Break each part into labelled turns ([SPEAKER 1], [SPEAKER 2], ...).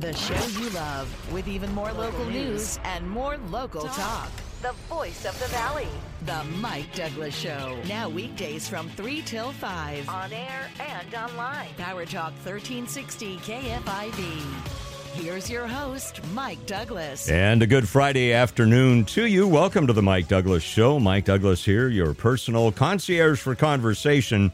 [SPEAKER 1] The show you love, with even more local, news and more local talk.
[SPEAKER 2] The voice of the valley.
[SPEAKER 1] The Mike Douglass Show. Now weekdays from 3 till 5.
[SPEAKER 2] On air and online.
[SPEAKER 1] Power Talk 1360 KFIV. Here's your host, Mike Douglass.
[SPEAKER 3] And a good Friday afternoon to you. Welcome to the Mike Douglass Show. Mike Douglass here, your personal concierge for conversation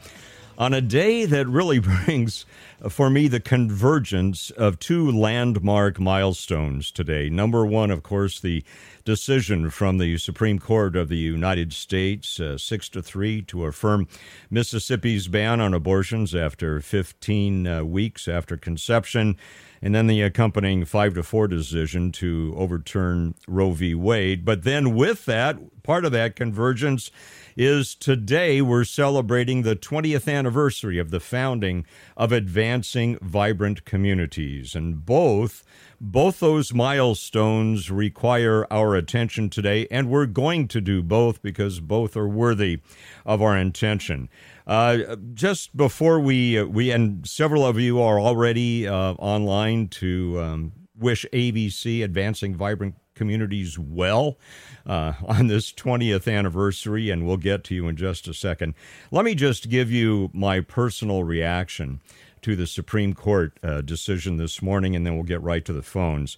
[SPEAKER 3] on a day that really brings for me the convergence of two landmark milestones today. Number one, of course, the decision from the Supreme Court of the United States, uh, six to three, to affirm Mississippi's ban on abortions after 15 uh, weeks after conception, and then the accompanying five to four decision to overturn Roe v. Wade. But then, with that, part of that convergence is today we're celebrating the 20th anniversary of the founding of Advancing Vibrant Communities. And both both those milestones require our attention today, and we're going to do both because both are worthy of our intention. Uh, just before we uh, we and several of you are already uh, online to um, wish AVC Advancing Vibrant Communities well uh, on this 20th anniversary, and we'll get to you in just a second. Let me just give you my personal reaction to the Supreme Court uh, decision this morning, and then we'll get right to the phones.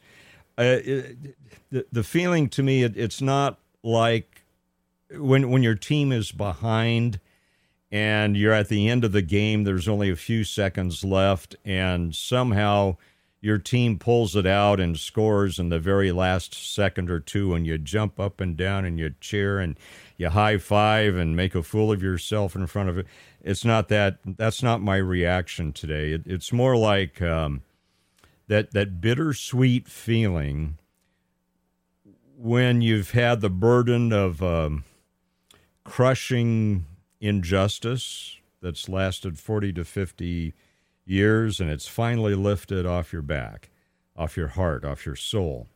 [SPEAKER 3] Uh, it, the, the feeling to me, it, it's not like when when your team is behind and you're at the end of the game. There's only a few seconds left, and somehow your team pulls it out and scores in the very last second or two, and you jump up and down and you cheer and you high five and make a fool of yourself in front of it. It's not that. That's not my reaction today. It, it's more like um, that that bittersweet feeling when you've had the burden of um, crushing injustice that's lasted forty to fifty years and it's finally lifted off your back, off your heart, off your soul.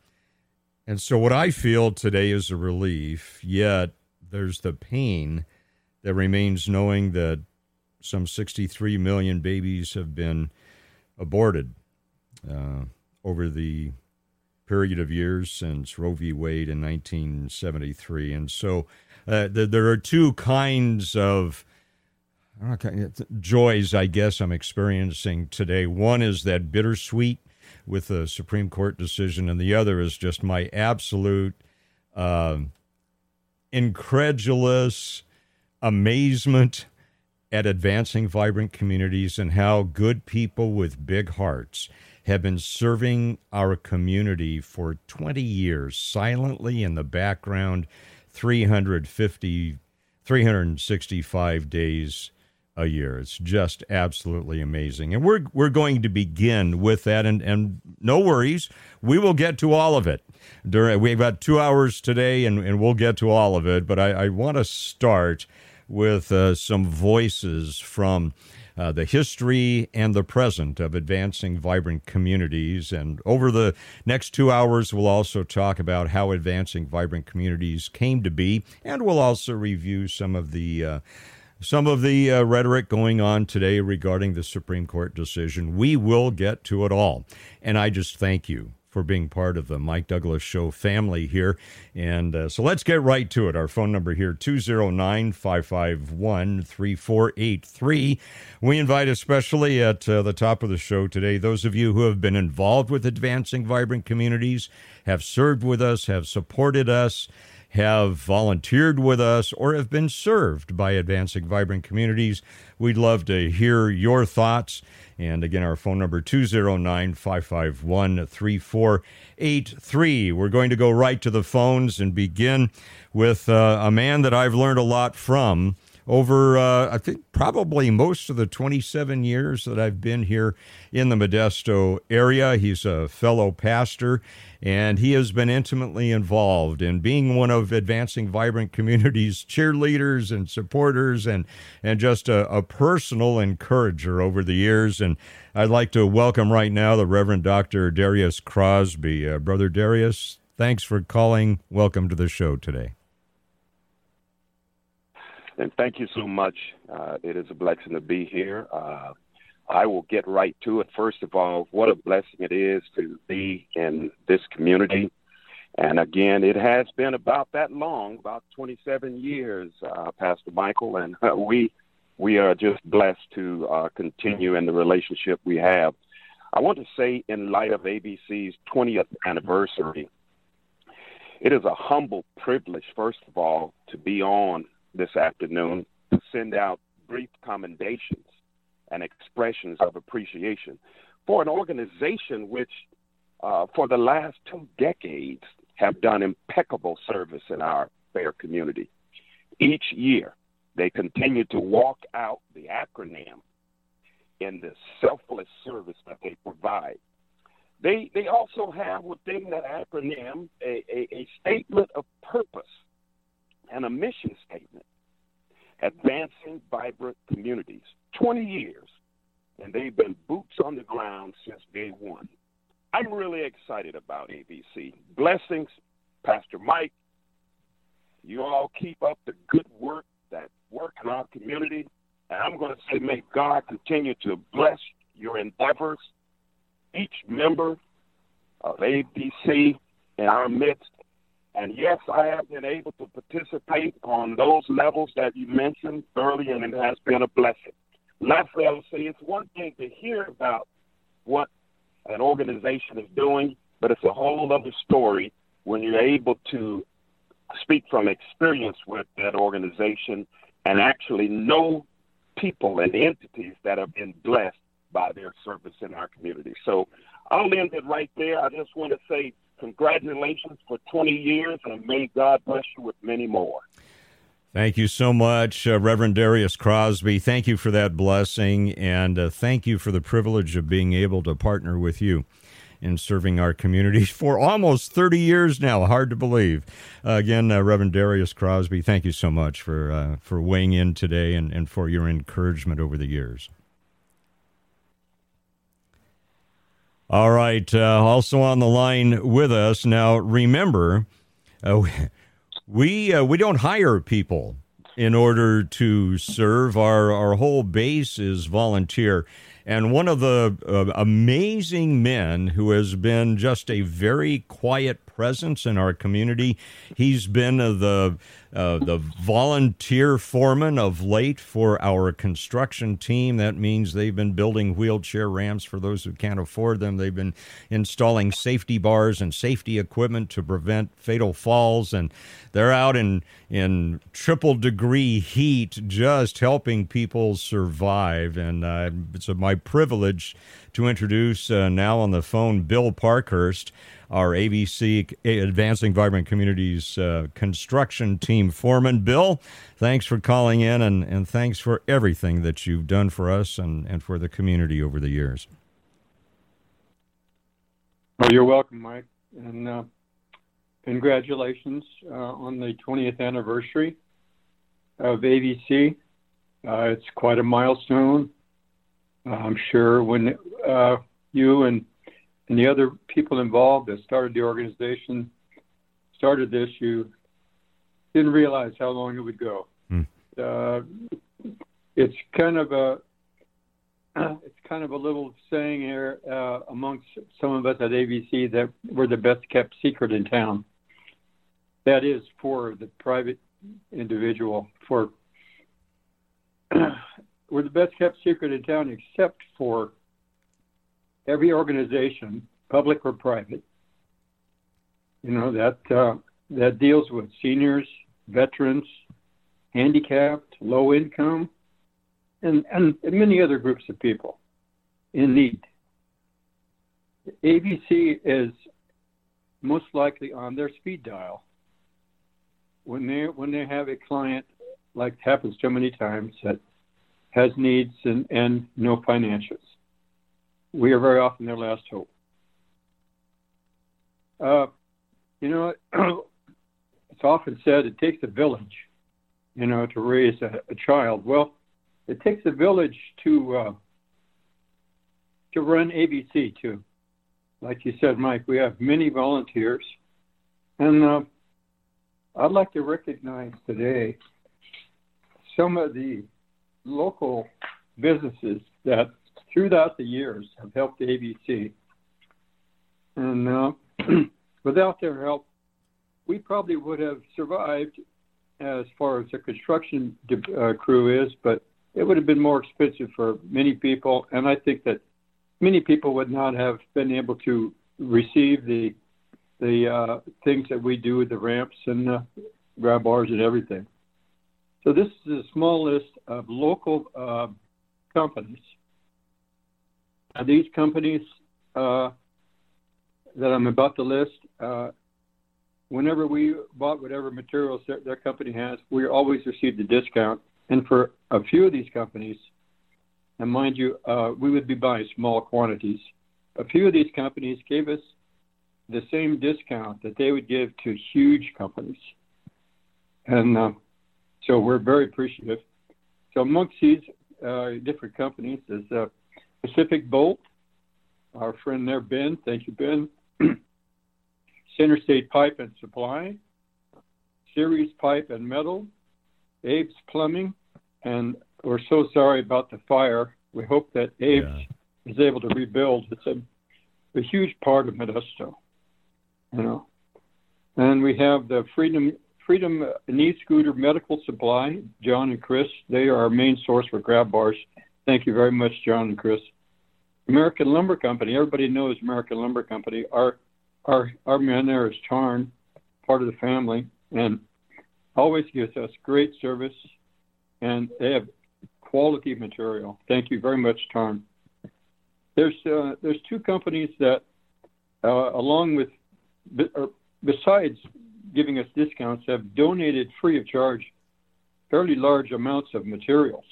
[SPEAKER 3] And so, what I feel today is a relief, yet there's the pain that remains knowing that some 63 million babies have been aborted uh, over the period of years since Roe v. Wade in 1973. And so, uh, there are two kinds of joys, I guess, I'm experiencing today. One is that bittersweet with the Supreme Court decision, and the other is just my absolute uh, incredulous amazement at advancing vibrant communities and how good people with big hearts have been serving our community for 20 years silently in the background 350 365 days a year. It's just absolutely amazing. And we're we're going to begin with that and and no worries, we will get to all of it. During we've got two hours today and, and we'll get to all of it, but I, I want to start with uh, some voices from uh, the history and the present of advancing vibrant communities. And over the next two hours, we'll also talk about how advancing vibrant communities came to be, and we'll also review some of the uh, some of the uh, rhetoric going on today regarding the Supreme Court decision. We will get to it all. And I just thank you for being part of the Mike Douglass Show family here. And uh, so let's get right to it. Our phone number here, 209 551 3483. We invite, especially at uh, the top of the show today, those of you who have been involved with advancing vibrant communities, have served with us, have supported us have volunteered with us or have been served by Advancing Vibrant Communities. We'd love to hear your thoughts. And again, our phone number 209 551 3483. We're going to go right to the phones and begin with uh, a man that I've learned a lot from over, uh, I think, probably most of the 27 years that I've been here in the Modesto area. He's a fellow pastor, and he has been intimately involved in being one of Advancing Vibrant Communities' cheerleaders and supporters, and, and just a, a personal encourager over the years. And I'd like to welcome right now the Reverend Dr. Darius Crosby. Uh, Brother Darius, thanks for calling. Welcome to the show today.
[SPEAKER 4] And thank you so much. Uh, it is a blessing to be here. Uh, I will get right to it. First of all, what a blessing it is to be in this community. And again, it has been about that long, about 27 years, uh, Pastor Michael, and uh, we we are just blessed to uh, continue in the relationship we have. I want to say, in light of AVC's 20th anniversary, it is a humble privilege, first of all, to be on this afternoon to send out brief commendations and expressions of appreciation for an organization which, uh, for the last two decades, have done impeccable service in our fair community. Each year, they continue to walk out the acronym in the selfless service that they provide. They, they also have within that acronym a, a, a statement of purpose and a mission statement advancing vibrant communities. 20 years, and they've been boots on the ground since day one. I'm really excited about AVC. Blessings, Pastor Mike. You all keep up the good work that work in our community. And I'm going to say, may God continue to bless your endeavors, each member of AVC in our midst. And yes, I have been able to participate on those levels that you mentioned earlier, and it has been a blessing. Lastly, I will say it's one thing to hear about what an organization is doing, but it's a whole other story when you're able to speak from experience with that organization and actually know people and entities that have been blessed by their service in our community. So I'll end it right there. I just want to say congratulations for 20 years and may God bless you with many more.
[SPEAKER 3] Thank you so much, uh, Reverend Darius Crosby. Thank you for that blessing, and uh, thank you for the privilege of being able to partner with you in serving our communities for almost 30 years now. Hard to believe. Uh, again, uh, Reverend Darius Crosby, thank you so much for uh, for weighing in today and, and for your encouragement over the years. All right. Uh, also on the line with us now. Remember. We uh, we don't hire people in order to serve. Our our whole base is volunteer. And one of the uh, amazing men who has been just a very quiet presence in our community, he's been uh, the uh, the volunteer foreman of late for our construction team. That means they've been building wheelchair ramps for those who can't afford them. They've been installing safety bars and safety equipment to prevent fatal falls, and they're out in in triple degree heat, just helping people survive. And uh, it's my privilege to introduce uh, now on the phone Bill Parkhurst our AVC Advancing Vibrant Communities uh, construction team foreman. Bill, thanks for calling in and, and thanks for everything that you've done for us and, and for the community over the years.
[SPEAKER 5] Well, you're welcome, Mike. And uh, congratulations uh, on the 20th anniversary of AVC. Uh, it's quite a milestone. I'm sure when uh, you and and the other people involved that started the organization started this, you didn't realize how long it would go. Mm. Uh, it's kind of a it's kind of a little saying here uh, amongst some of us at AVC that we're the best kept secret in town. That is for the private individual. For we're the best kept secret in town, except for every organization, public or private, you know that uh, that deals with seniors, veterans, handicapped, low income, and, and many other groups of people in need. AVC is most likely on their speed dial when they when they have a client like happens so many times that has needs and, and no financials we are very often their last hope. Uh, you know, it's often said it takes a village, you know, to raise a, a child. Well, it takes a village to uh, to run AVC too. Like you said, Mike, we have many volunteers, and uh, I'd like to recognize today some of the local businesses that throughout the years have helped AVC. And uh, without their help, we probably would have survived as far as the construction uh, crew is, but it would have been more expensive for many people. And I think that many people would not have been able to receive the the uh, things that we do with the ramps and grab bars and everything. So this is a small list of local uh, companies. Now, these companies uh, that I'm about to list, uh, whenever we bought whatever materials their, company has, we always received a discount. And for a few of these companies, and mind you, uh, we would be buying small quantities. A few of these companies gave us the same discount that they would give to huge companies. And so we're very appreciative. So amongst these different companies is Pacific Bolt, our friend there, Ben. Thank you, Ben. Center State Pipe and Supply, Series Pipe and Metal, Abe's Plumbing, and we're so sorry about the fire. We hope that Abe's yeah. is able to rebuild. It's a, a huge part of Modesto, you know. And we have the Freedom Freedom Knee Scooter Medical Supply, John and Chris. They are our main source for grab bars. Thank you very much, John and Chris. American Lumber Company. Everybody knows American Lumber Company. Our our our man there is Charn, part of the family, and always gives us great service, and they have quality material. Thank you very much, Charn. There's uh, there's two companies that, uh, along with, besides giving us discounts, have donated free of charge fairly large amounts of materials.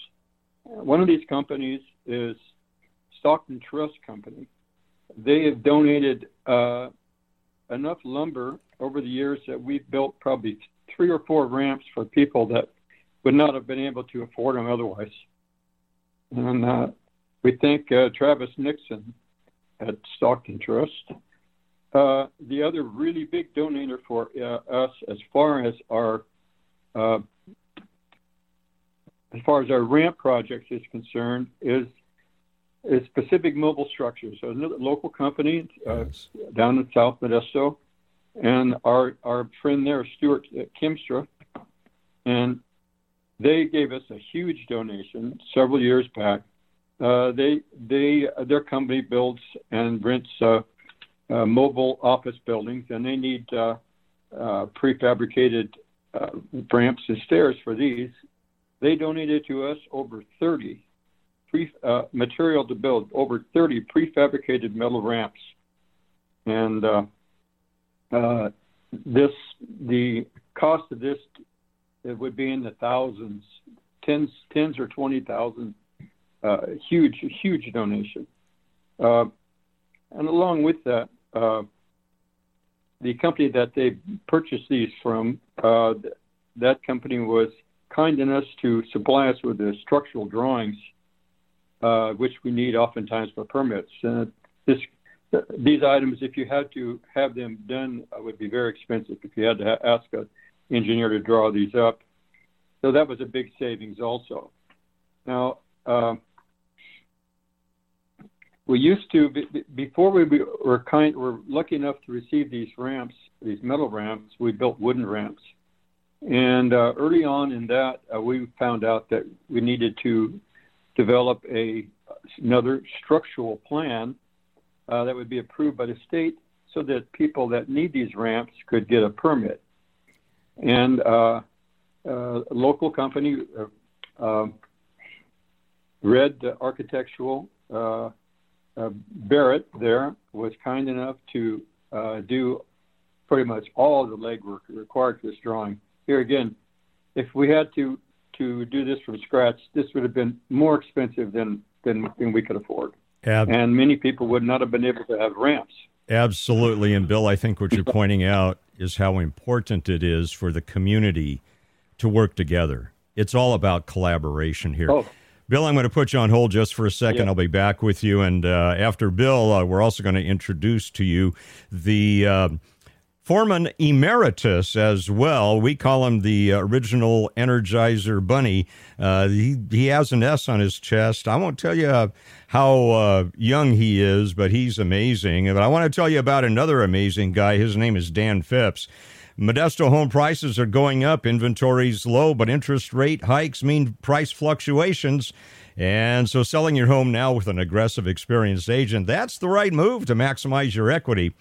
[SPEAKER 5] One of these companies is Stockton Truss Company. They have donated uh, enough lumber over the years that we've built probably three or four ramps for people that would not have been able to afford them otherwise. And uh, we thank uh, Travis Nixon at Stockton Truss. Uh, the other really big donor for uh, us, as far as our uh, as far as our ramp projects is concerned, is is Pacific Mobile Structures, so another local company uh, yes. down in South Modesto, and our our friend there, Stuart Kimstra, and they gave us a huge donation several years back. Uh, they they their company builds and rents uh, uh, mobile office buildings, and they need uh, uh, prefabricated ramps and stairs for these. They donated to us over 30 pre, uh, material to build over 30 prefabricated metal ramps. And uh, uh, this, the cost of this, it would be in the thousands, tens, tens or twenty thousand. Uh, huge, huge donation. Uh, and along with that, the company that they purchased these from, that company was kind enough to supply us with the structural drawings uh, which we need oftentimes for permits. Uh, this, these items, if you had to have them done, uh, would be very expensive if you had to ha- ask an engineer to draw these up. So that was a big savings also. Now, uh, we used to before we were kind were lucky enough to receive these ramps, these metal ramps. We built wooden ramps, and uh, early on in that, uh, we found out that we needed to develop a another structural plan uh, that would be approved by the state so that people that need these ramps could get a permit. And uh, uh, a local company, uh, um, Red Architectural, uh, uh, Barrett there was kind enough to do pretty much all the legwork required for this drawing. Here again, if we had to to do this from scratch, this would have been more expensive than than, than we could afford. Ab- and many people would not have been able to have ramps.
[SPEAKER 3] Absolutely. And Bill, I think what you're pointing out is how important it is for the community to work together. It's all about collaboration here. Oh. Bill, I'm going to put you on hold just for a second. Yeah. I'll be back with you. And uh, after Bill, uh, we're also going to introduce to you the. Uh, foreman emeritus as well. We call him the original Energizer Bunny. Uh, he, he has an S on his chest. I won't tell you how uh, young he is, but he's amazing. But I want to tell you about another amazing guy. His name is Dan Phipps. Modesto home prices are going up, inventories low, but interest rate hikes mean price fluctuations. And so selling your home now with an aggressive, experienced agent, that's the right move to maximize your equity.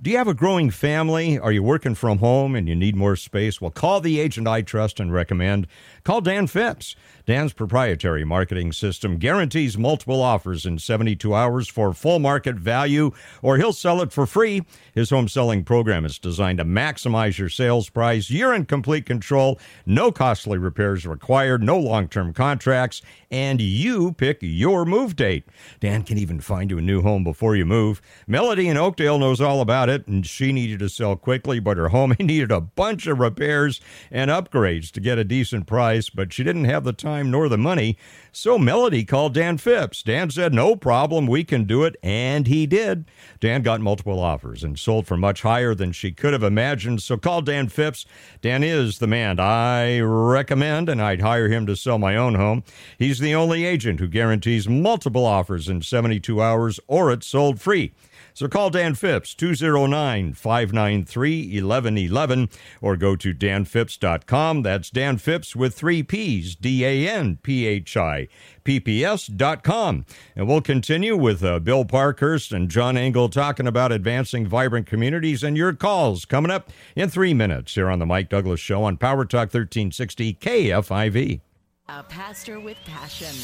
[SPEAKER 3] Do you have a growing family? Are you working from home and you need more space? Well, call the agent I trust and recommend. Call Dan Phipps. Dan's proprietary marketing system guarantees multiple offers in 72 hours for full market value, or he'll sell it for free. His home selling program is designed to maximize your sales price. You're in complete control. No costly repairs required, no long term contracts, and you pick your move date. Dan can even find you a new home before you move. Melody in Oakdale knows all about it, and she needed to sell quickly, but her home needed a bunch of repairs and upgrades to get a decent price, but she didn't have the time time nor the money. So Melody called Dan Phipps. Dan said, No problem, we can do it. And he did. Dan got multiple offers and sold for much higher than she could have imagined. So call Dan Phipps. Dan is the man I recommend, and I'd hire him to sell my own home. He's the only agent who guarantees multiple offers in 72 hours or it's sold free. So call Dan Phipps, 209 593 1111, or go to danphipps.com. That's Dan Phipps with three P's, D A N P H I, PPS.com. And we'll continue with uh, Bill Parkhurst and John Engel talking about advancing vibrant communities and your calls coming up in three minutes here on The Mike Douglass Show on Power Talk 1360 KFIV.
[SPEAKER 1] A pastor with passion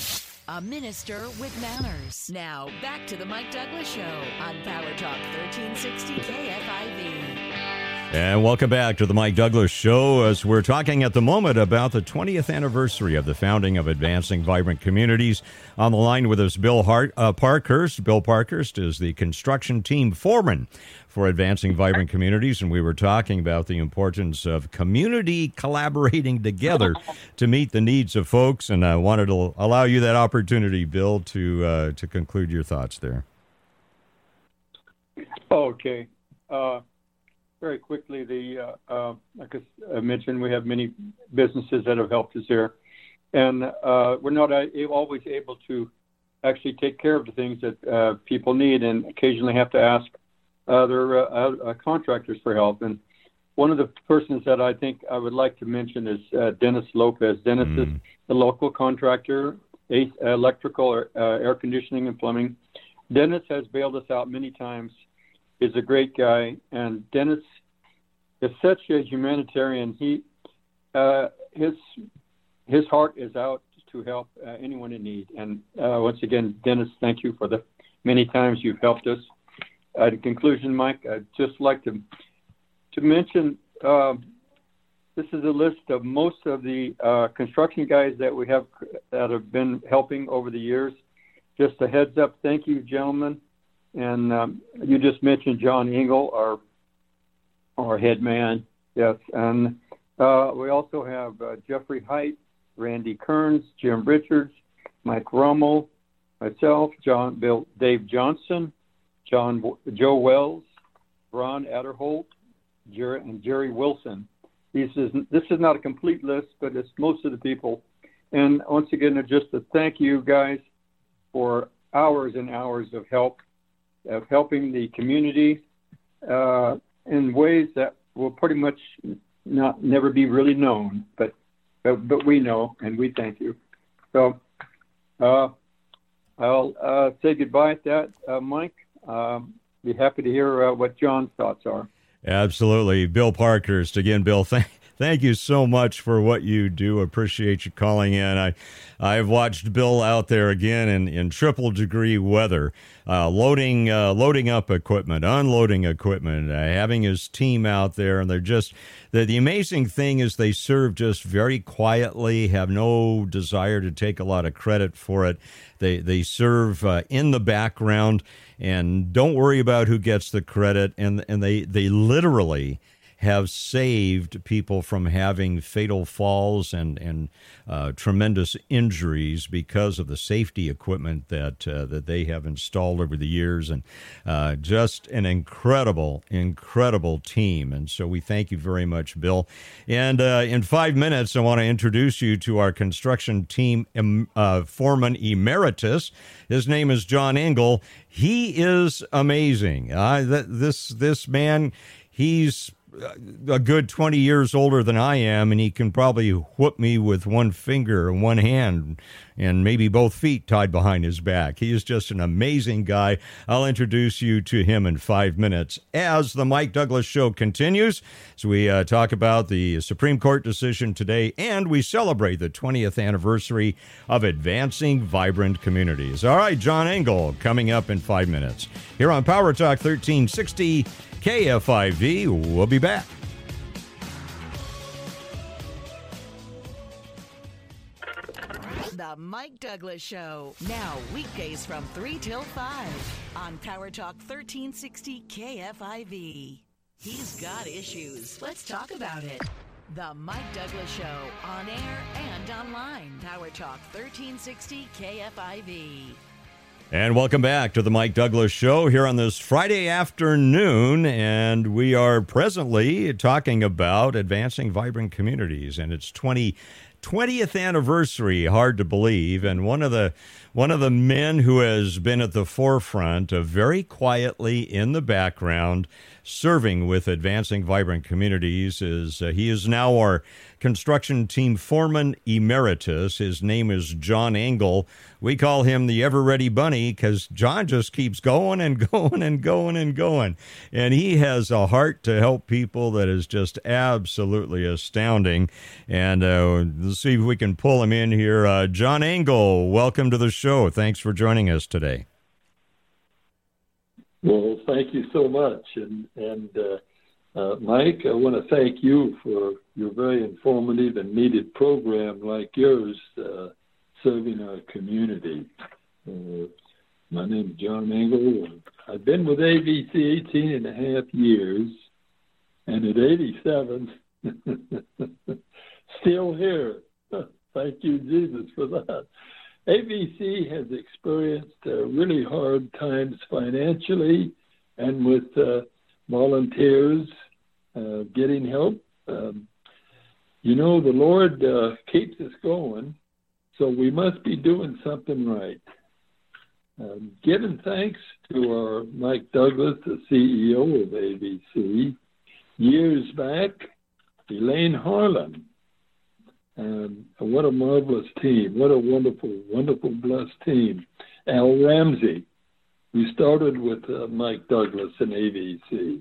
[SPEAKER 1] a minister with manners. Now, back to the Mike Douglass Show on Power Talk 1360 KFIV.
[SPEAKER 3] And welcome back to the Mike Douglass Show as we're talking at the moment about the 20th anniversary of the founding of Advancing Vibrant Communities. On the line with us, Bill Hart, uh, Parkhurst. Bill Parkhurst is the construction team foreman for Advancing Vibrant Communities, and we were talking about the importance of community collaborating together to meet the needs of folks. And I wanted to allow you that opportunity, Bill, to uh, to conclude your thoughts there.
[SPEAKER 5] Okay. Uh, very quickly, the uh, uh, like I mentioned, we have many businesses that have helped us here, and uh, we're not always able to actually take care of the things that uh, people need, and occasionally have to ask other uh, uh, contractors for help. And one of the persons that I think I would like to mention is Dennis Lopez. Dennis mm. is the local contractor, electrical, air conditioning, and plumbing. Dennis has bailed us out many times is a great guy, and Dennis is such a humanitarian. He uh, his his heart is out to help uh, anyone in need. And uh, once again, Dennis, thank you for the many times you've helped us. At conclusion, Mike, I'd just like to to mention uh, this is a list of most of the uh, construction guys that we have that have been helping over the years. Just a heads up, thank you, gentlemen. And um, you just mentioned John Engel, our our head man. Yes, and uh, we also have uh, Jeffrey Height, Randy Kearns, Jim Richards, Mike Rummel, myself, John Bill, Dave Johnson, John Joe Wells, Ron Adderholt, Jerry, and Jerry Wilson. This is this is not a complete list, but it's most of the people. And once again, just a thank you guys for hours and hours of help of helping the community uh, in ways that will pretty much not never be really known, but but, but we know and we thank you. So uh, I'll uh, say goodbye at that, uh, Mike. Um, be happy to hear uh, what John's thoughts are.
[SPEAKER 3] Absolutely, Bill Parkhurst again. Bill, thank thank you so much for what you do. Appreciate you calling in. I, I've watched Bill out there again in, in triple degree weather, uh, loading uh, loading up equipment, unloading equipment, uh, having his team out there, and they're just the the amazing thing is they serve just very quietly, have no desire to take a lot of credit for it. They they serve uh, in the background and don't worry about who gets the credit, and and they they literally have saved people from having fatal falls and and uh, tremendous injuries because of the safety equipment that uh, that they have installed over the years, and uh, just an incredible, incredible team. And so we thank you very much, Bill. And uh, in five minutes, I want to introduce you to our construction team uh, foreman emeritus. His name is John Engel. He is amazing. Th- this this man, he's a good 20 years older than I am, and he can probably whoop me with one finger and one hand and maybe both feet tied behind his back. He is just an amazing guy. I'll introduce you to him in five minutes as the Mike Douglass Show continues. So we uh, talk about the Supreme Court decision today, and we celebrate the 20th anniversary of Advancing Vibrant Communities. All right, John Engel coming up in five minutes here on Power Talk 1360. KFIV. We'll be back.
[SPEAKER 1] The Mike Douglass Show. Now, weekdays from 3 till 5 on Power Talk 1360 KFIV. He's got issues. Let's talk about it. The Mike Douglass Show on air and online. Power Talk 1360 KFIV.
[SPEAKER 3] And welcome back to the Mike Douglass Show here on this Friday afternoon. And we are presently talking about advancing vibrant communities and its 20, 20th anniversary. Hard to believe. And one of the one of the men who has been at the forefront of very quietly in the background serving with advancing vibrant communities is uh, he is now our construction team foreman emeritus. His name is John Engel. We call him the ever ready bunny because John just keeps going and going and going and going. And he has a heart to help people that is just absolutely astounding. And uh, let's see if we can pull him in here. Uh, John Engel, welcome to the show. Thanks for joining us today.
[SPEAKER 6] Well, thank you so much. And, and uh, uh, Mike, I want to thank you for your very informative and needed program like yours uh, serving our community. Uh, my name is John Engel. I've been with AVC 18 and a half years, and at 87, still here. Thank you, Jesus, for that. AVC has experienced uh, really hard times financially and with uh, volunteers uh, getting help. Um, you know, the Lord uh, keeps us going, so we must be doing something right. Um, giving thanks to our Mike Douglass, the CEO of AVC, years back, Elaine Harlan. Um, what a marvelous team. What a wonderful, wonderful, blessed team. Al Ramsey. We started with uh, Mike Douglass and AVC.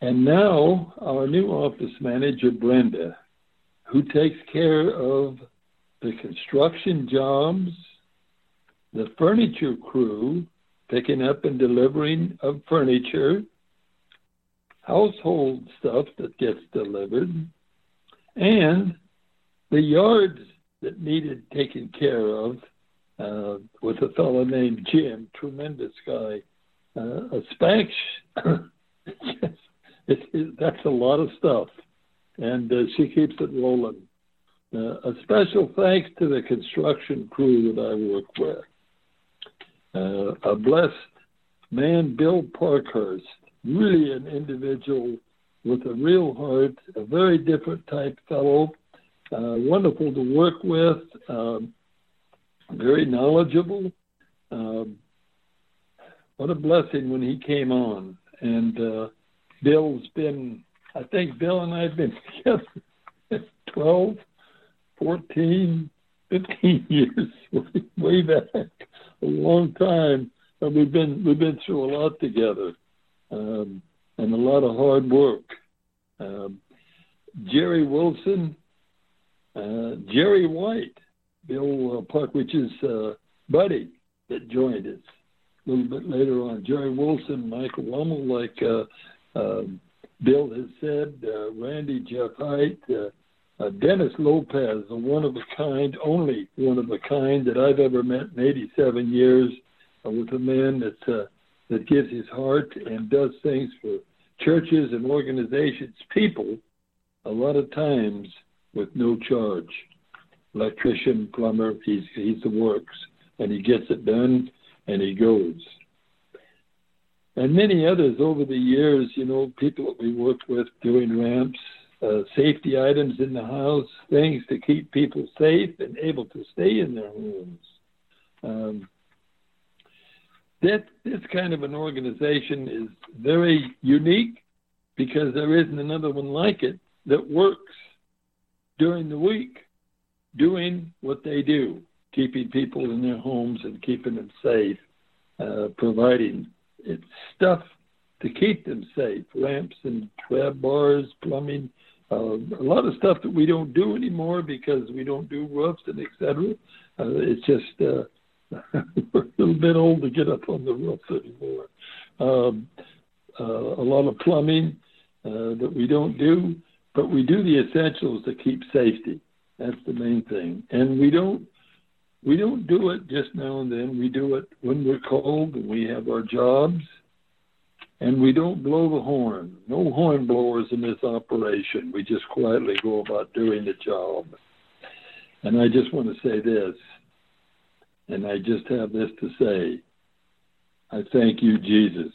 [SPEAKER 6] And now our new office manager, Brenda, who takes care of the construction jobs, the furniture crew, picking up and delivering of furniture, household stuff that gets delivered, and the yards that needed taken care of uh, with a fellow named Jim, tremendous guy, uh, a Spanx it, it, that's a lot of stuff, and uh, she keeps it rolling. Uh, a special thanks to the construction crew that I work with. Uh, a blessed man, Bill Parkhurst, really an individual with a real heart, a very different type fellow, uh, wonderful to work with, um, very knowledgeable. Um, what a blessing when he came on. And uh, Bill's been, I think Bill and I have been together 12, 14, 15 years, way back, a long time. And we've been we've been through a lot together, um, and a lot of hard work. Um, Jerry Wilson, uh, Jerry White, Bill uh, Parkwich's uh, buddy that joined us a little bit later on. Jerry Wilson, Michael Lummel, like uh, um, Bill has said, uh, Randy Jeff Height, uh, uh, Dennis Lopez, a one of a kind, only one of a kind that I've ever met in 87 years, uh, with a man that's uh, that gives his heart and does things for churches and organizations people a lot of times with no charge. Electrician, plumber, he's he's the works, and he gets it done, and he goes. And many others over the years, you know, people that we worked with doing ramps, uh, safety items in the house, things to keep people safe and able to stay in their homes. Um, that this kind of an organization is very unique because there isn't another one like it that works during the week doing what they do, keeping people in their homes and keeping them safe, uh, providing it's stuff to keep them safe, lamps and grab bars, plumbing, uh, a lot of stuff that we don't do anymore because we don't do roofs and etc. Uh, it's just uh, we're a little bit old to get up on the roof anymore. Um, uh, a lot of plumbing uh, that we don't do, but we do the essentials to keep safety. That's the main thing, and we don't we don't do it just now and then. We do it when we're called and we have our jobs, and we don't blow the horn. No horn blowers in this operation. We just quietly go about doing the job. And I just want to say this and I just have this to say I thank you, Jesus.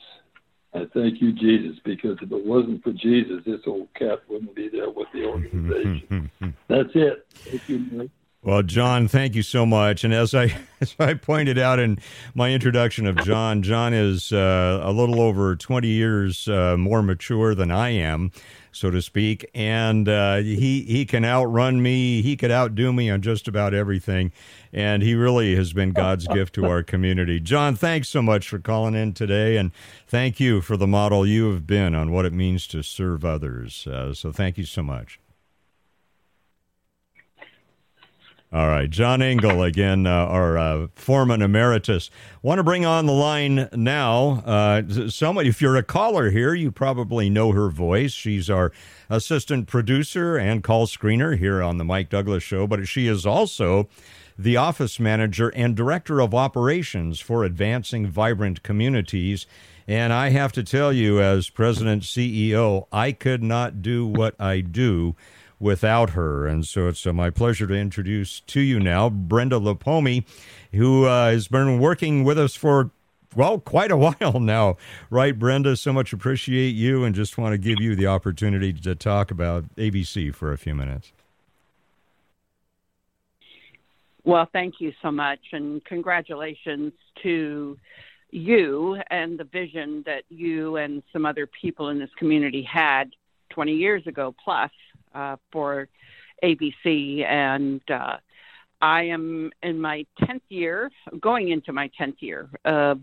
[SPEAKER 6] I thank you, Jesus, because if it wasn't for Jesus, this old cat wouldn't be there with the organization. That's it. Thank you, Mike.
[SPEAKER 3] Well, John, thank you so much. And as I as I pointed out in my introduction of John, John is uh, a little over 20 years uh, more mature than I am so to speak. And uh, he he can outrun me. He could outdo me on just about everything. And he really has been God's gift to our community. John, thanks so much for calling in today, and thank you for the model you have been on what it means to serve others. Uh, so thank you so much. All right, John Engel again, uh, our uh, foreman emeritus. Want to bring on the line now. Uh, somebody, if you're a caller here, you probably know her voice. She's our assistant producer and call screener here on the Mike Douglass Show, but she is also the office manager and director of operations for Advancing Vibrant Communities. And I have to tell you, as president CEO, I could not do what I do without her. And so it's uh, my pleasure to introduce to you now Brenda Lipome, who uh, has been working with us for well, quite a while now, right, Brenda? So much appreciate you and just want to give you the opportunity to talk about AVC for a few minutes.
[SPEAKER 7] Well, thank you so much, and congratulations to you and the vision that you and some other people in this community had 20 years ago plus uh, for AVC, and uh, I am in my 10th year, going into my 10th year, uh,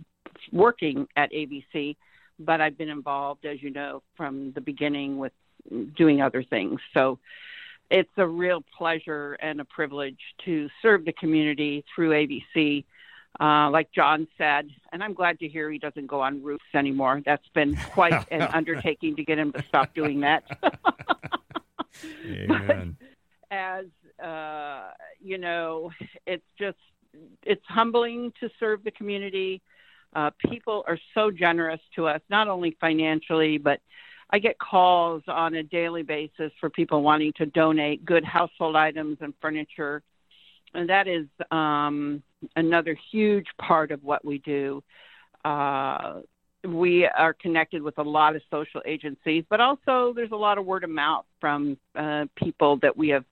[SPEAKER 7] working at AVC, but I've been involved, as you know, from the beginning with doing other things. So it's a real pleasure and a privilege to serve the community through AVC. Uh, like John said, and I'm glad to hear he doesn't go on roofs anymore. That's been quite an undertaking to get him to stop doing that.
[SPEAKER 3] Amen.
[SPEAKER 7] as uh, you know, it's just it's humbling to serve the community. Uh, people are so generous to us, not only financially, but I get calls on a daily basis for people wanting to donate good household items and furniture. And that is um, another huge part of what we do. Uh, we are connected with a lot of social agencies, but also there's a lot of word of mouth from uh, people that we have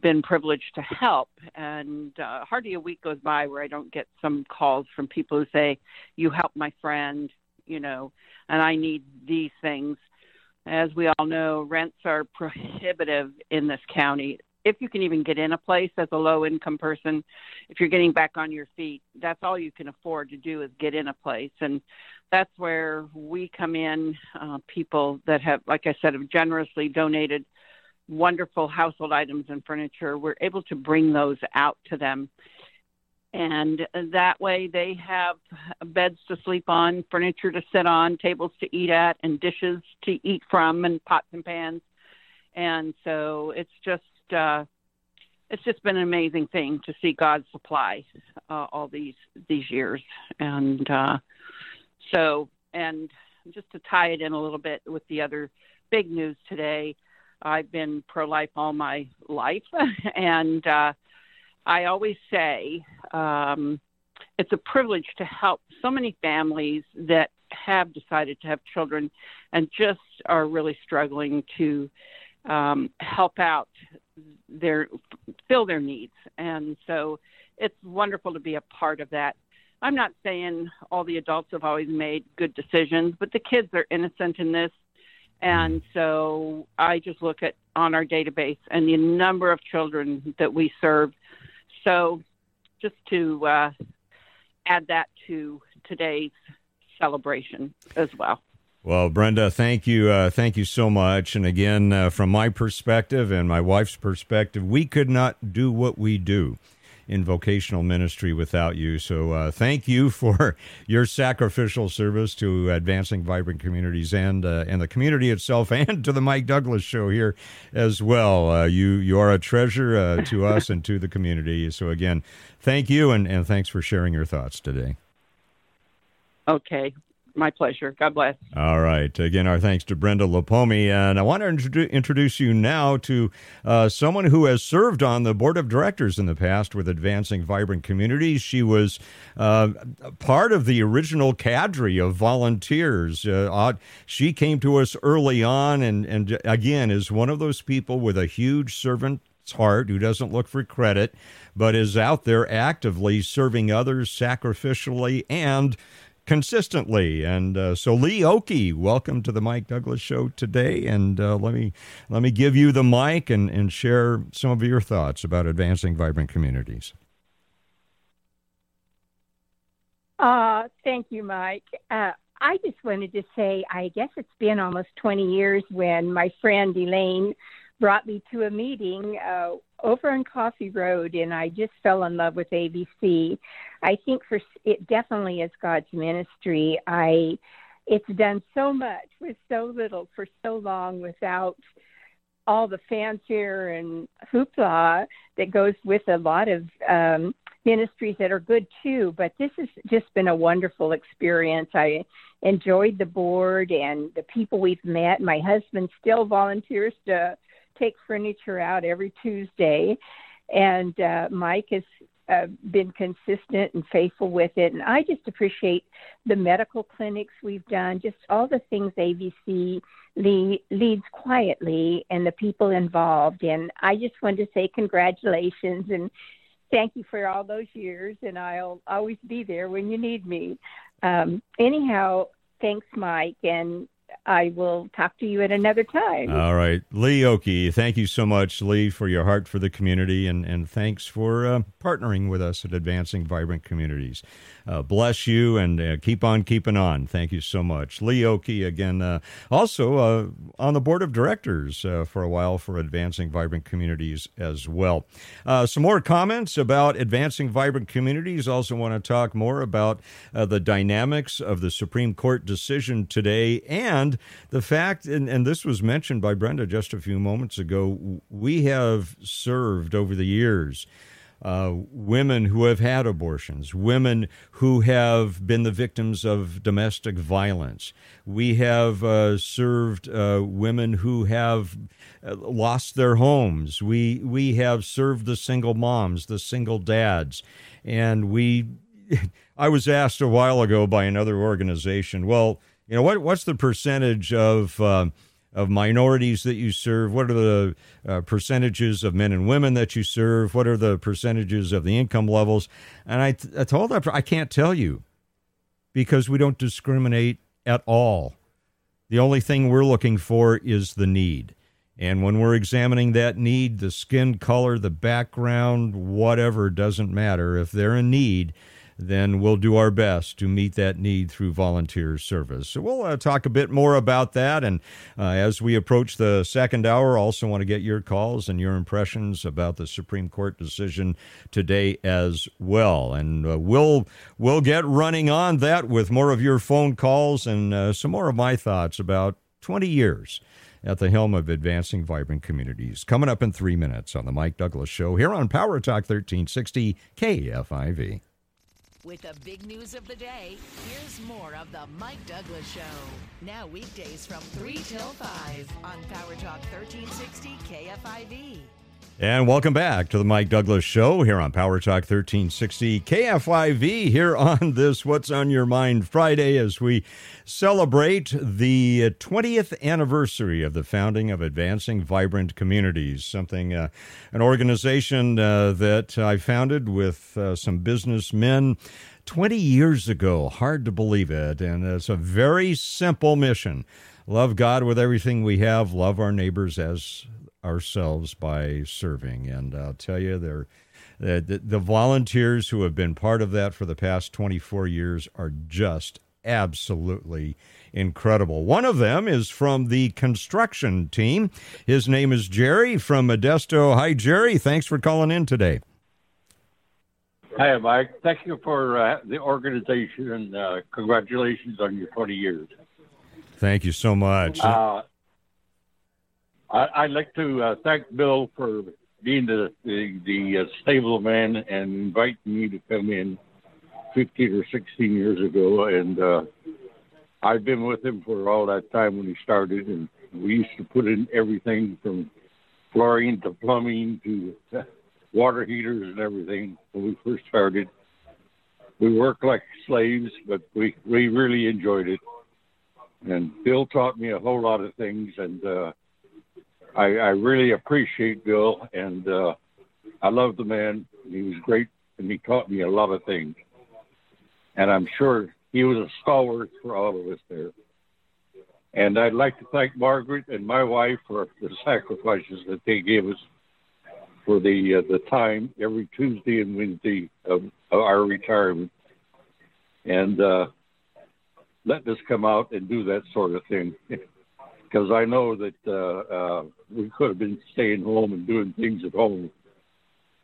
[SPEAKER 7] been privileged to help. And uh, hardly a week goes by where I don't get some calls from people who say, You helped my friend, you know, and I need these things. As we all know, rents are prohibitive in this county. If you can even get in a place as a low income person, if you're getting back on your feet, that's all you can afford to do is get in a place. And that's where we come in. Uh, people that have, like I said, have generously donated wonderful household items and furniture. We're able to bring those out to them. And that way they have beds to sleep on, furniture to sit on, tables to eat at, and dishes to eat from, and pots and pans. And so it's just, uh, it's just been an amazing thing to see God supply uh, all these these years, and uh, so, and just to tie it in a little bit with the other big news today, I've been pro life all my life. and uh, I always say um, it's a privilege to help so many families that have decided to have children and just are really struggling to um, help out their fill their needs and so it's wonderful to be a part of that i'm not saying all the adults have always made good decisions but the kids are innocent in this and so i just look at on our database and the number of children that we serve so just to uh, add that to today's celebration as well.
[SPEAKER 3] Well, Brenda, thank you, uh, thank you so much. And again, uh, from my perspective and my wife's perspective, we could not do what we do in vocational ministry without you. So, uh, thank you for your sacrificial service to advancing vibrant communities and uh, and the community itself, and to the Mike Douglass Show here as well. Uh, you you are a treasure uh, to us and to the community. So, again, thank you, and, and thanks for sharing your thoughts today.
[SPEAKER 7] Okay. My pleasure. God bless.
[SPEAKER 3] All right. Again, our thanks to Brenda Lipome. And I want to introduce you now to uh, someone who has served on the board of directors in the past with Advancing Vibrant Communities. She was uh, part of the original cadre of volunteers. Uh, she came to us early on and, and, again, is one of those people with a huge servant heart who doesn't look for credit, but is out there actively serving others sacrificially and consistently. And uh, so, Lee Oki, welcome to the Mike Douglass Show today. And uh, let me let me give you the mic and, and share some of your thoughts about advancing vibrant communities.
[SPEAKER 8] Uh, thank you, Mike. Uh, I just wanted to say, I guess it's been almost 20 years when my friend Elaine brought me to a meeting uh, over on Coffee Road, and I just fell in love with AVC. I think for it definitely is God's ministry. I it's done so much with so little for so long without all the fanfare and hoopla that goes with a lot of um, ministries that are good too. But this has just been a wonderful experience. I enjoyed the board and the people we've met. My husband still volunteers to take furniture out every Tuesday, and uh, Mike has uh, been consistent and faithful with it. And I just appreciate the medical clinics we've done, just all the things lead, leads quietly and the people involved. And I just wanted to say congratulations and thank you for all those years. And I'll always be there when you need me. Um, anyhow, thanks, Mike. And I will talk to you at another time.
[SPEAKER 3] All right. Lee Oki, thank you so much, Lee, for your heart for the community, and, and thanks for uh, partnering with us at Advancing Vibrant Communities. Uh, bless you and uh, keep on keeping on. Thank you so much. Lee Oki, again, uh, also uh, on the board of directors uh, for a while for Advancing Vibrant Communities as well. some more comments about Advancing Vibrant Communities. Also, want to talk more about the dynamics of the Supreme Court decision today and the fact, and, and this was mentioned by Brenda just a few moments ago, we have served over the years uh, women who have had abortions, women who have been the victims of domestic violence. We have uh, served uh, women who have uh, lost their homes. We we have served the single moms, the single dads, and we. I was asked a while ago by another organization. Well, you know what? What's the percentage of uh, of minorities that you serve? What are the uh, percentages of men and women that you serve? What are the percentages of the income levels? And I, I told them I can't tell you because we don't discriminate at all. The only thing we're looking for is the need. And when we're examining that need, the skin color, the background, whatever, doesn't matter. If they're in need, then we'll do our best to meet that need through volunteer service. So we'll uh, talk a bit more about that. And uh, as we approach the second hour, also want to get your calls and your impressions about the Supreme Court decision today as well. And uh, we'll we'll get running on that with more of your phone calls and uh, some more of my thoughts about 20 years at the helm of advancing vibrant communities. Coming up in three minutes on the Mike Douglass Show here on Power Talk 1360 KFIV.
[SPEAKER 1] With the big news of the day, here's more of the Mike Douglass Show. Now weekdays from 3 till 5 on Power Talk 1360 KFIV.
[SPEAKER 3] And welcome back to the Mike Douglass Show here on Power Talk 1360 KFIV here on this What's on Your Mind Friday as we celebrate the 20th anniversary of the founding of Advancing Vibrant Communities, something, uh, an organization uh, that I founded with uh, some businessmen 20 years ago. Hard to believe it. And it's a very simple mission love God with everything we have, love our neighbors as ourselves by serving. And I'll tell you, they're, the, the volunteers who have been part of that for the past 24 years are just absolutely incredible. One of them is from the construction team. His name is Jerry from Modesto. Hi, Jerry. Thanks for calling in today.
[SPEAKER 9] Hi, Mike. Thank you for uh, the organization and uh, congratulations on your 20 years.
[SPEAKER 3] Thank you so much.
[SPEAKER 9] Uh, I, would like to uh, thank Bill for being the the, the uh, stable man and inviting me to come in 15 or 16 years ago, and uh, I've been with him for all that time when he started, and we used to put in everything from flooring to plumbing to water heaters and everything when we first started. We worked like slaves, but we we really enjoyed it. And Bill taught me a whole lot of things, and uh, I, I really appreciate Bill, and uh, I love the man. He was great, and he taught me a lot of things. And I'm sure he was a stalwart for all of us there. And I'd like to thank Margaret and my wife for the sacrifices that they gave us for the uh, the time every Tuesday and Wednesday of, of our retirement, and uh, letting us come out and do that sort of thing. because I know that uh, uh, we could have been staying home and doing things at home.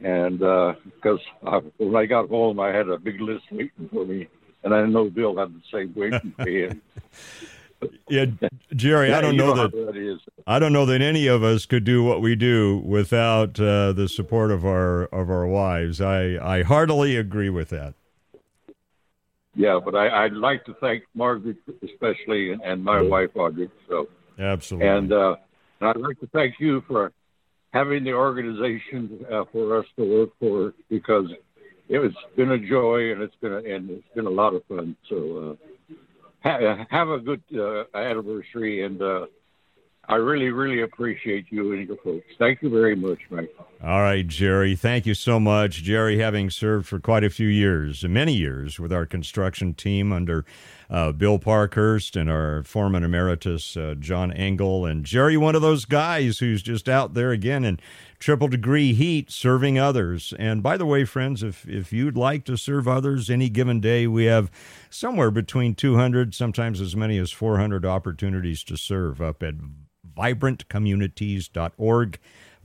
[SPEAKER 9] And because uh, when I got home, I had a big list waiting for me, and I know Bill had the same waiting for him.
[SPEAKER 3] yeah, Jerry, yeah, I don't know, know that, that I don't know that any of us could do what we do without uh, the support of our of our wives. I I heartily agree with that.
[SPEAKER 9] Yeah, but I, would like to thank Margaret especially and, and my wife Audrey. So
[SPEAKER 3] Absolutely.
[SPEAKER 9] And, uh, I'd like to thank you for having the organization uh, for us to work for because it's been a joy and it's been a, and it's been a lot of fun. So uh, ha- have a good uh, anniversary and uh, I really, really appreciate you and your folks. Thank you very much, Mike.
[SPEAKER 3] All right, Jerry. Thank you so much. Jerry, having served for quite a few years, many years, with our construction team under uh, Bill Parkhurst and our foreman emeritus, uh, John Engel. And Jerry, one of those guys who's just out there again in triple degree heat serving others. And by the way, friends, if, if you'd like to serve others any given day, we have somewhere between 200, sometimes as many as 400 opportunities to serve up at vibrantcommunities.org,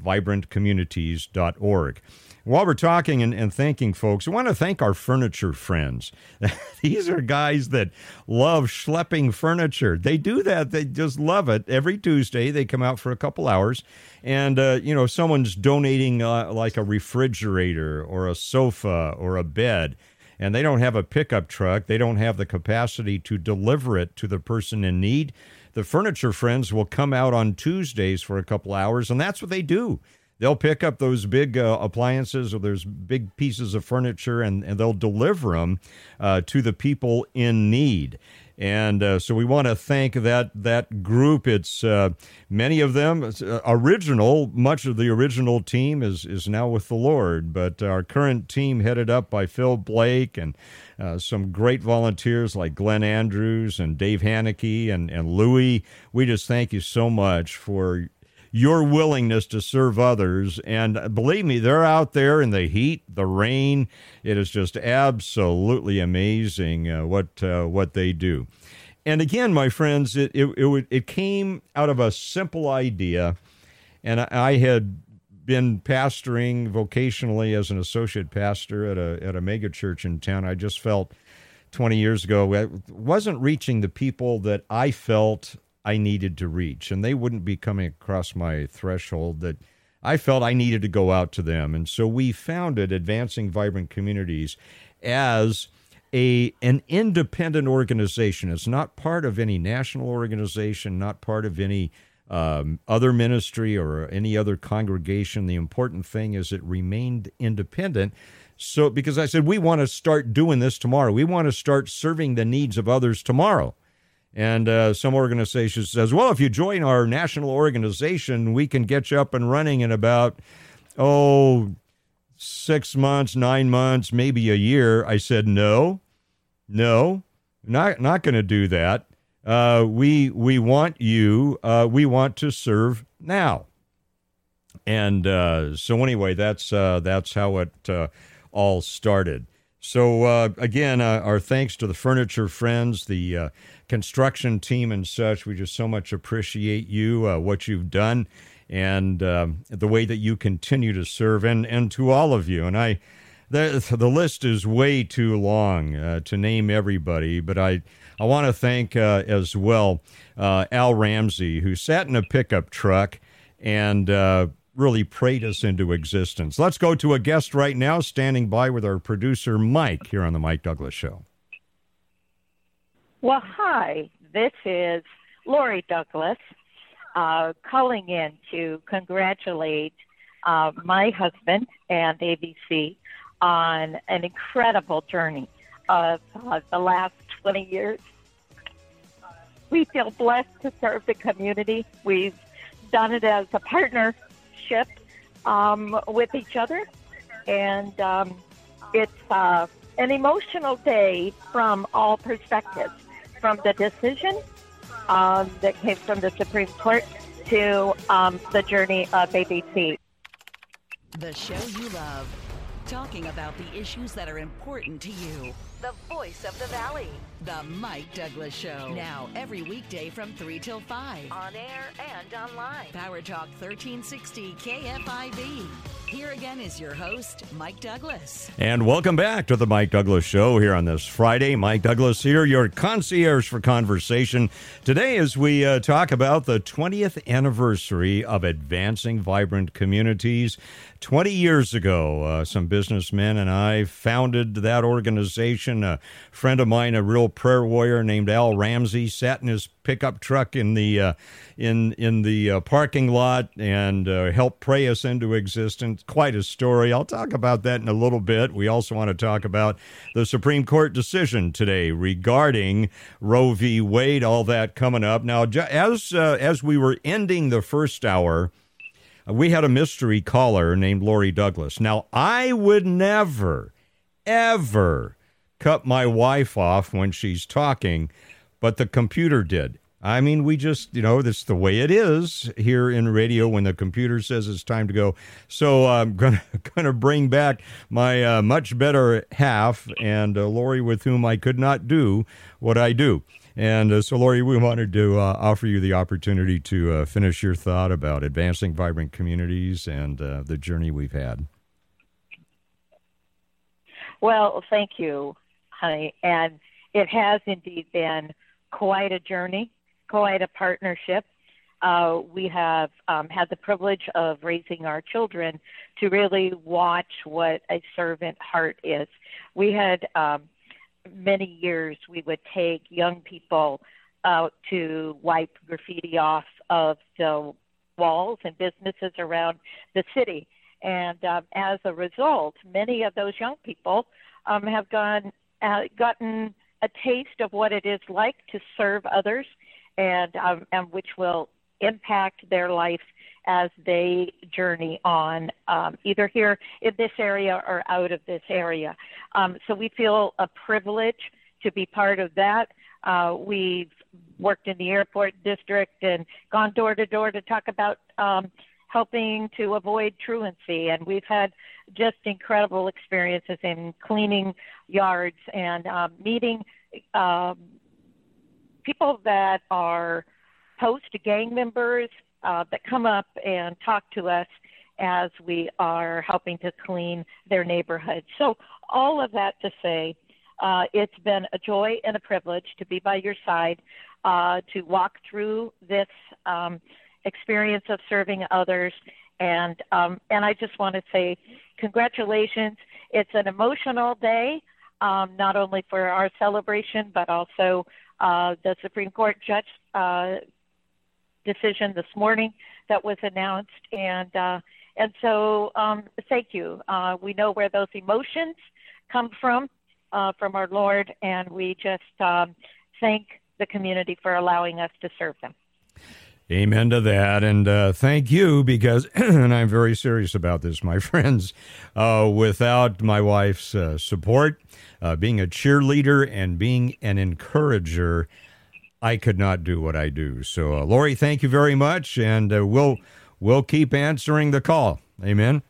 [SPEAKER 3] vibrantcommunities.org. While we're talking and, and thanking folks, I want to thank our furniture friends. These are guys that love schlepping furniture. They do that. They just love it. Every Tuesday, they come out for a couple hours. And, uh, you know, someone's donating uh, like a refrigerator or a sofa or a bed and they don't have a pickup truck, they don't have the capacity to deliver it to the person in need the furniture friends will come out on Tuesdays for a couple hours, and that's what they do. They'll pick up those big uh, appliances or those big pieces of furniture and, and they'll deliver them uh, to the people in need. And uh, so we want to thank that that group. It's uh, many of them uh, original. Much of the original team is is now with the Lord, but our current team, headed up by Phil Blake and uh, some great volunteers like Glenn Andrews and Dave Haneke and and Louie. We just thank you so much for your willingness to serve others. And believe me, they're out there in the heat, the rain. It is just absolutely amazing uh, what uh, what they do. And again, my friends, it, it it it came out of a simple idea, and I had been pastoring vocationally as an associate pastor at a at a mega church in town. I just felt 20 years ago I wasn't reaching the people that I felt I needed to reach, and they wouldn't be coming across my threshold that I felt I needed to go out to them. And so we founded Advancing Vibrant Communities as a an independent organization. It's not part of any national organization, not part of any um, other ministry or any other congregation. The important thing is it remained independent. So, because I said we want to start doing this tomorrow, we want to start serving the needs of others tomorrow. And uh, some organization says, well, if you join our national organization, we can get you up and running in about, oh, six months, nine months, maybe a year. I said, no, no, not, not going to do that. Uh, we, we want you, uh, we want to serve now. And uh, so, anyway, that's, uh, that's how it uh, all started. So, again, our thanks to the furniture friends, the construction team and such. We just so much appreciate you, uh, what you've done, and uh, the way that you continue to serve, and and to all of you. And I, the the list is way too long uh, to name everybody, but I I want to thank uh, as well uh, Al Ramsey, who sat in a pickup truck and. Uh, really prayed us into existence. Let's go to a guest right now, standing by with our producer Mike here on the Mike Douglass Show.
[SPEAKER 10] Well, hi. This is Lori Douglass uh, calling in to congratulate uh, my husband and AVC on an incredible journey of uh, the last 20 years. We feel blessed to serve the community. We've done it as a partnership um, with each other, and um, it's uh, an emotional day from all perspectives from the decision um, that came from the Supreme Court to um, the journey of AVC.
[SPEAKER 1] The show you love, talking about the issues that are important to you.
[SPEAKER 2] The voice of the valley.
[SPEAKER 1] The Mike Douglass Show. Now, every weekday from 3 till 5.
[SPEAKER 2] On air and online.
[SPEAKER 1] Power Talk 1360 KFIV. Here again is your host, Mike Douglass.
[SPEAKER 3] And welcome back to the Mike Douglass Show here on this Friday. Mike Douglass here, your concierge for conversation. Today, as we uh, talk about the 20th anniversary of Advancing Vibrant Communities. 20 years ago, uh, some businessmen and I founded that organization. A friend of mine, a real prayer warrior named Al Ramsey, sat in his pickup truck in the uh, in in the uh, parking lot and uh, helped pray us into existence. Quite a story. I'll talk about that in a little bit. We also want to talk about the Supreme Court decision today regarding Roe v. Wade. All that coming up now. As uh, as we were ending the first hour we had a mystery caller named Lori Douglass. Now, I would never, ever cut my wife off when she's talking, but the computer did. I mean, we just, you know, that's the way it is here in radio when the computer says it's time to go. So I'm gonna gonna bring back my uh, much better half and uh, Lori, with whom I could not do what I do. And uh, so, Lori, we wanted to uh, offer you the opportunity to uh, finish your thought about advancing vibrant communities and uh, the journey we've had.
[SPEAKER 10] Well, thank you, honey. And it has indeed been quite a journey, quite a partnership. Uh, we have um, had the privilege of raising our children to really watch what a servant heart is. We had um, many years we would take young people out to wipe graffiti off of the walls and businesses around the city. And um, as a result, many of those young people um, have gone uh, gotten a taste of what it is like to serve others, and um, and which will impact their life as they journey on um, either here in this area or out of this area. Um, so we feel a privilege to be part of that. Uh, we've worked in the airport district and gone door to door to talk about um, helping to avoid truancy. And we've had just incredible experiences in cleaning yards and um, meeting um, people that are post gang members uh, that come up and talk to us as we are helping to clean their neighborhood. So, all of that to say, uh, it's been a joy and a privilege to be by your side, uh, to walk through this um, experience of serving others. And, um, and I just want to say congratulations. It's an emotional day. um, not only for our celebration, but also uh, the Supreme Court judge uh, decision this morning that was announced. And, uh, and so, um, thank you. Uh, we know where those emotions come from, uh, from our Lord, and we just um, thank the community for allowing us to serve them.
[SPEAKER 3] Amen to that. And uh, thank you because, and I'm very serious about this, my friends, uh, without my wife's uh, support, uh, being a cheerleader and being an encourager, I could not do what I do. So, uh, Lori, thank you very much. And uh, we'll, we'll keep answering the call. Amen.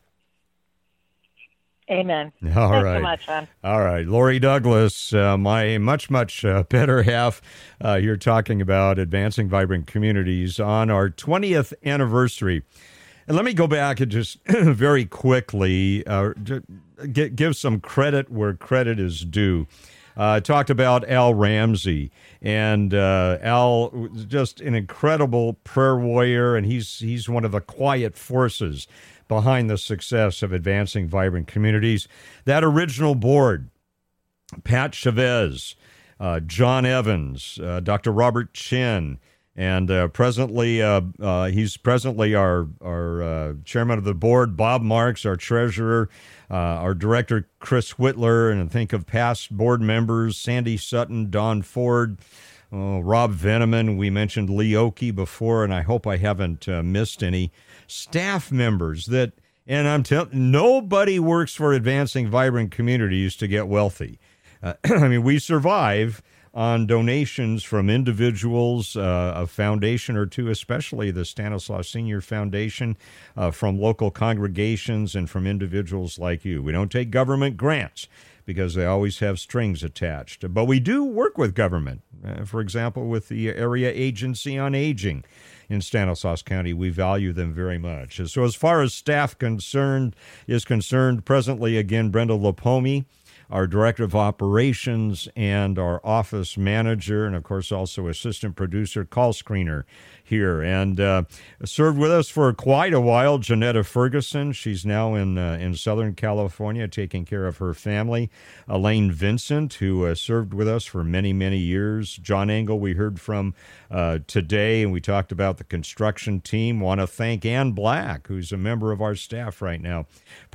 [SPEAKER 10] Amen.
[SPEAKER 3] All
[SPEAKER 10] Thanks
[SPEAKER 3] right.
[SPEAKER 10] so much, Ron.
[SPEAKER 3] All right. Lori Douglass, uh, my much, much uh, better half, uh, you're talking about advancing vibrant communities on our 20th anniversary. And let me go back and just very quickly uh, give some credit where credit is due. Uh, talked about Al Ramsey, and uh, Al was just an incredible prayer warrior, and he's he's one of the quiet forces behind the success of advancing vibrant communities. That original board, Pat Chavez, uh, John Evans, uh, Dr. Robert Chin, and uh, presently uh, uh, he's presently our our uh, chairman of the board, Bob Marks, our treasurer, our director Chris Whitler, and think of past board members Sandy Sutton, Don Ford. Oh, Rob Veneman, we mentioned Lee Oakey before, and I hope I haven't missed any staff members that, and I'm telling nobody works for advancing vibrant communities to get wealthy. Uh, I mean, we survive on donations from individuals, uh, a foundation or two, especially the Stanislaus Senior Foundation, uh, from local congregations and from individuals like you. We don't take government grants because they always have strings attached. But we do work with government, uh, for example, with the Area Agency on Aging in Stanislaus County. We value them very much. So, as far as staff concerned is concerned, presently again, Brenda Lopomi, our director of operations and our office manager, and of course also assistant producer, call screener here, and uh, served with us for quite a while. Janetta Ferguson, she's now in uh, in Southern California taking care of her family. Elaine Vincent, who uh, served with us for many many years. John Engel, we heard from uh, today, and we talked about the construction team. Want to thank Ann Black, who's a member of our staff right now.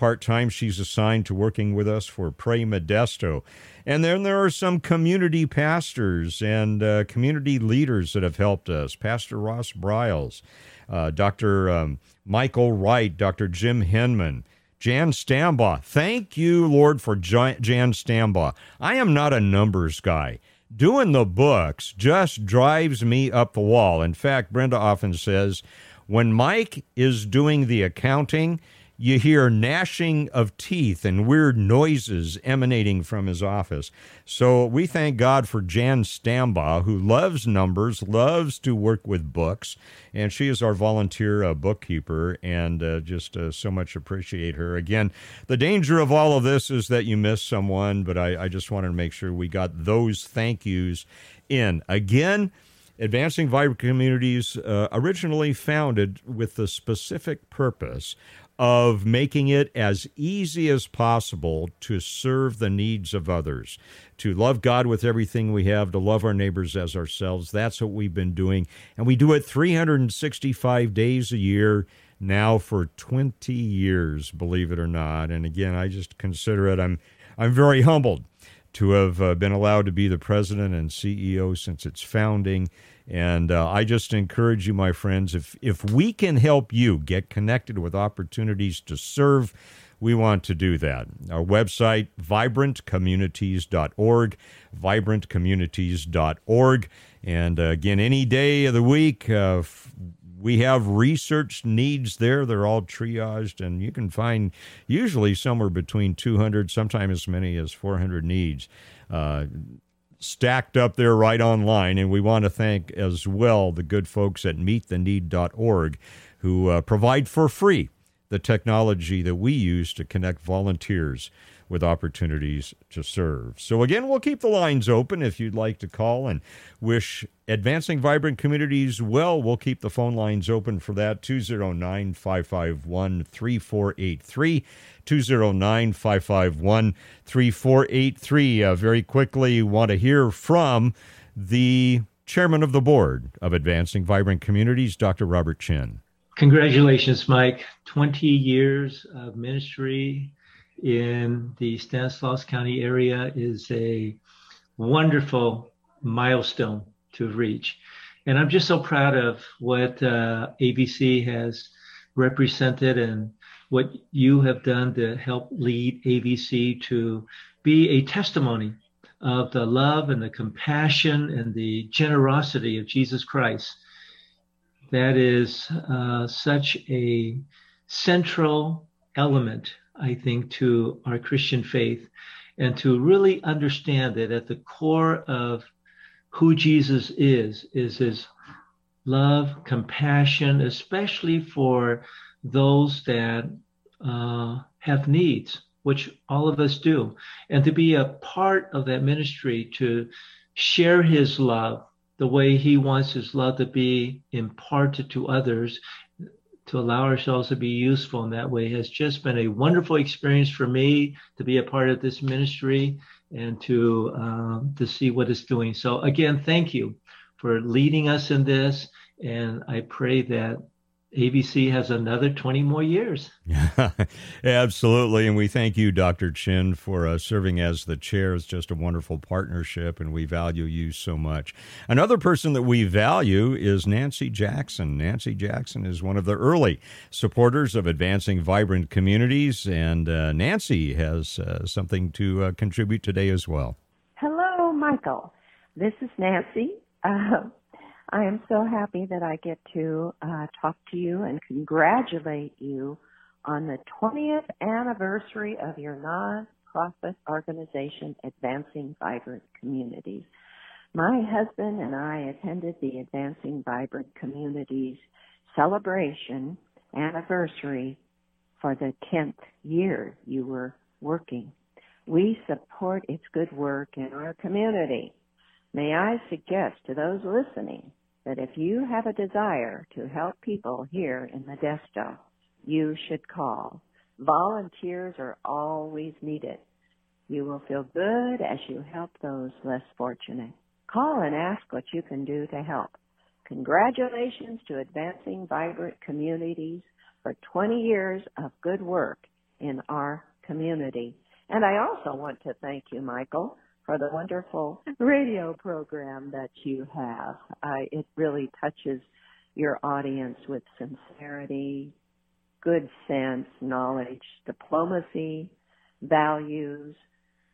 [SPEAKER 3] Part time, she's assigned to working with us for Pray Modesto. And then there are some community pastors and uh, community leaders that have helped us. Pastor Ross Briles, uh, Dr. Um, Michael Wright, Dr. Jim Henman, Jan Stambaugh. Thank you, Lord, for Jan Stambaugh. I am not a numbers guy. Doing the books just drives me up the wall. In fact, Brenda often says, when Mike is doing the accounting, you hear gnashing of teeth and weird noises emanating from his office. So we thank God for Jan Stambaugh, who loves numbers, loves to work with books, and she is our volunteer uh, bookkeeper, and uh, just uh, so much appreciate her. Again, the danger of all of this is that you miss someone, but I, I just wanted to make sure we got those thank yous in. Again, Advancing Vibrant Communities uh, originally founded with the specific purpose of making it as easy as possible to serve the needs of others, to love God with everything we have, to love our neighbors as ourselves. That's what we've been doing. And we do it 365 days a year now for 20 years, believe it or not. And again, I just consider it, I'm, I'm very humbled to have uh, been allowed to be the president and CEO since its founding. And uh, I just encourage you, my friends, if if we can help you get connected with opportunities to serve, we want to do that. Our website, vibrantcommunities.org, vibrantcommunities.org. And uh, again, any day of the week, uh, we have research needs there. They're all triaged, and you can find usually somewhere between 200, sometimes as many as 400 needs. Uh, stacked up there right online. And we want to thank as well the good folks at meettheneed.org who uh, provide for free the technology that we use to connect volunteers with opportunities to serve. So, again, we'll keep the lines open if you'd like to call and wish Advancing Vibrant Communities well. We'll keep the phone lines open for that 209 551 3483. 209 551 3483. Uh, very quickly, want to hear from the chairman of the board of Advancing Vibrant Communities, Dr. Robert Chin.
[SPEAKER 11] Congratulations, Mike. 20 years of ministry in the Stanislaus County area is a wonderful milestone to reach. And I'm just so proud of what uh, AVC has represented and what you have done to help lead AVC to be a testimony of the love and the compassion and the generosity of Jesus Christ. That is uh, such a central element I think, to our Christian faith and to really understand that at the core of who Jesus is, is his love, compassion, especially for those that uh, have needs, which all of us do. And to be a part of that ministry, to share his love the way he wants his love to be imparted to others to allow ourselves to be useful in that way has just been a wonderful experience for me to be a part of this ministry and to um, to see what it's doing. So again, thank you for leading us in this, and I pray that AVC has another 20 more years.
[SPEAKER 3] Absolutely. And we thank you, Dr. Chin, for uh, serving as the chair. It's just a wonderful partnership, and we value you so much. Another person that we value is Nancy Jackson. Nancy Jackson is one of the early supporters of Advancing Vibrant Communities, and uh, Nancy has uh, something to uh, contribute today as well.
[SPEAKER 12] Hello, Michael. This is Nancy. I am so happy that I get to uh, talk to you and congratulate you on the 20th anniversary of your nonprofit organization, Advancing Vibrant Communities. My husband and I attended the Advancing Vibrant Communities celebration anniversary for the 10th year you were working. We support its good work in our community. May I suggest to those listening that if you have a desire to help people here in Modesto, you should call. Volunteers are always needed. You will feel good as you help those less fortunate. Call and ask what you can do to help. Congratulations to Advancing Vibrant Communities for 20 years of good work in our community. And I also want to thank you, Michael, for the wonderful radio program that you have. Uh, it really touches your audience with sincerity, good sense, knowledge, diplomacy, values,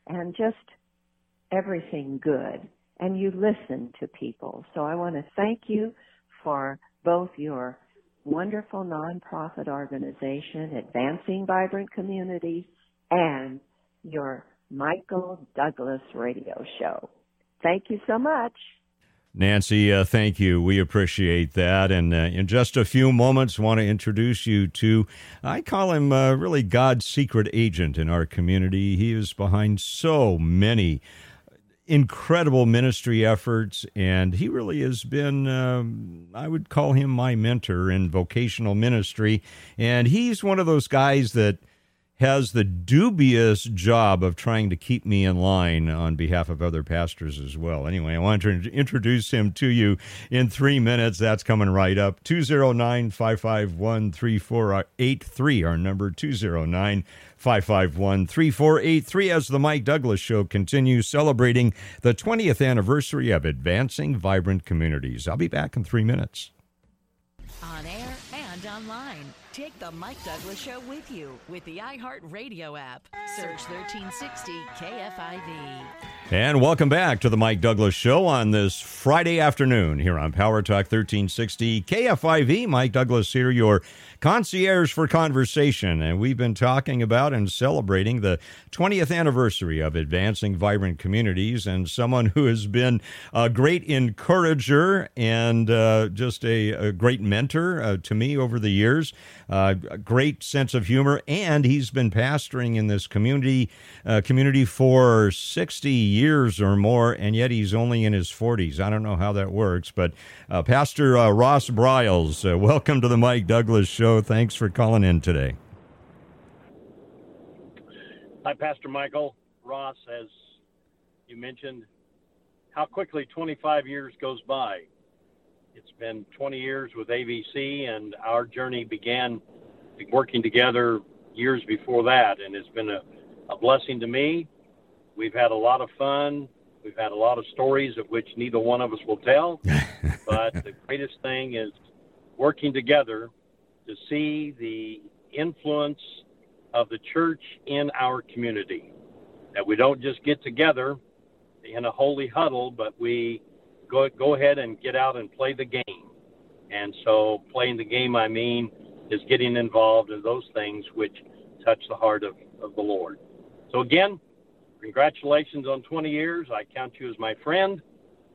[SPEAKER 12] and just everything good. And you listen to people. So I want to thank you for both your wonderful nonprofit organization, Advancing Vibrant Communities, and your Michael Douglass radio show. Thank you so much.
[SPEAKER 3] Nancy, uh, thank you. We appreciate that. And uh, in just a few moments, want to introduce you to, I call him uh, really God's secret agent in our community. He is behind so many incredible ministry efforts, and he really has been, um, I would call him my mentor in vocational ministry. And he's one of those guys that has the dubious job of trying to keep me in line on behalf of other pastors as well. Anyway, I want to introduce him to you in three minutes. That's coming right up. 209 551 3483, our number 209 551 3483, as the Mike Douglass Show continues celebrating the 20th anniversary of Advancing Vibrant Communities. I'll be back in three minutes.
[SPEAKER 1] On air and online. Take the Mike Douglass Show with you with the iHeartRadio app. Search 1360 KFIV.
[SPEAKER 3] And welcome back to the Mike Douglass Show on this Friday afternoon here on Power Talk 1360 KFIV. Mike Douglass here, your concierge for conversation. And we've been talking about and celebrating the 20th anniversary of Advancing Vibrant Communities and someone who has been a great encourager and uh, just a, a, great mentor uh, to me over the years. Uh, a great sense of humor, and he's been pastoring in this community uh, community for 60 years or more, and yet he's only in his 40s. I don't know how that works, but uh, Pastor uh, Ross Briles, uh, welcome to the Mike Douglass Show. Thanks for calling in today.
[SPEAKER 13] Hi, Pastor Michael. Ross, as you mentioned, how quickly 25 years goes by. It's been 20 years with AVC, and our journey began working together years before that, and it's been a, a blessing to me. We've had a lot of fun. We've had a lot of stories of which neither one of us will tell. but the greatest thing is working together to see the influence of the church in our community. That we don't just get together in a holy huddle, but we go go ahead and get out and play the game. And so, playing the game, I mean, is getting involved in those things which touch the heart of, of the Lord. So again, congratulations on 20 years. I count you as my friend,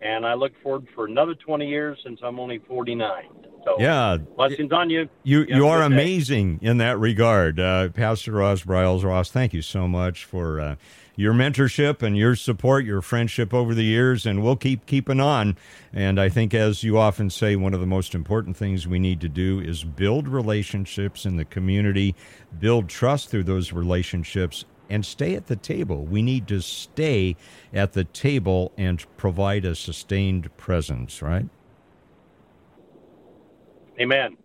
[SPEAKER 13] and I look forward for another 20 years since I'm only 49. So
[SPEAKER 3] yeah,
[SPEAKER 13] blessings on you.
[SPEAKER 3] You
[SPEAKER 13] You
[SPEAKER 3] you are amazing in that regard, uh, Pastor Ross Briles. Ross, thank you so much for uh, your mentorship and your support, your friendship over the years, and we'll keep keeping on. And I think, as you often say, one of the most important things we need to do is build relationships in the community, build trust through those relationships. And stay at the table. We need to stay at the table and provide a sustained presence, right?
[SPEAKER 13] Amen.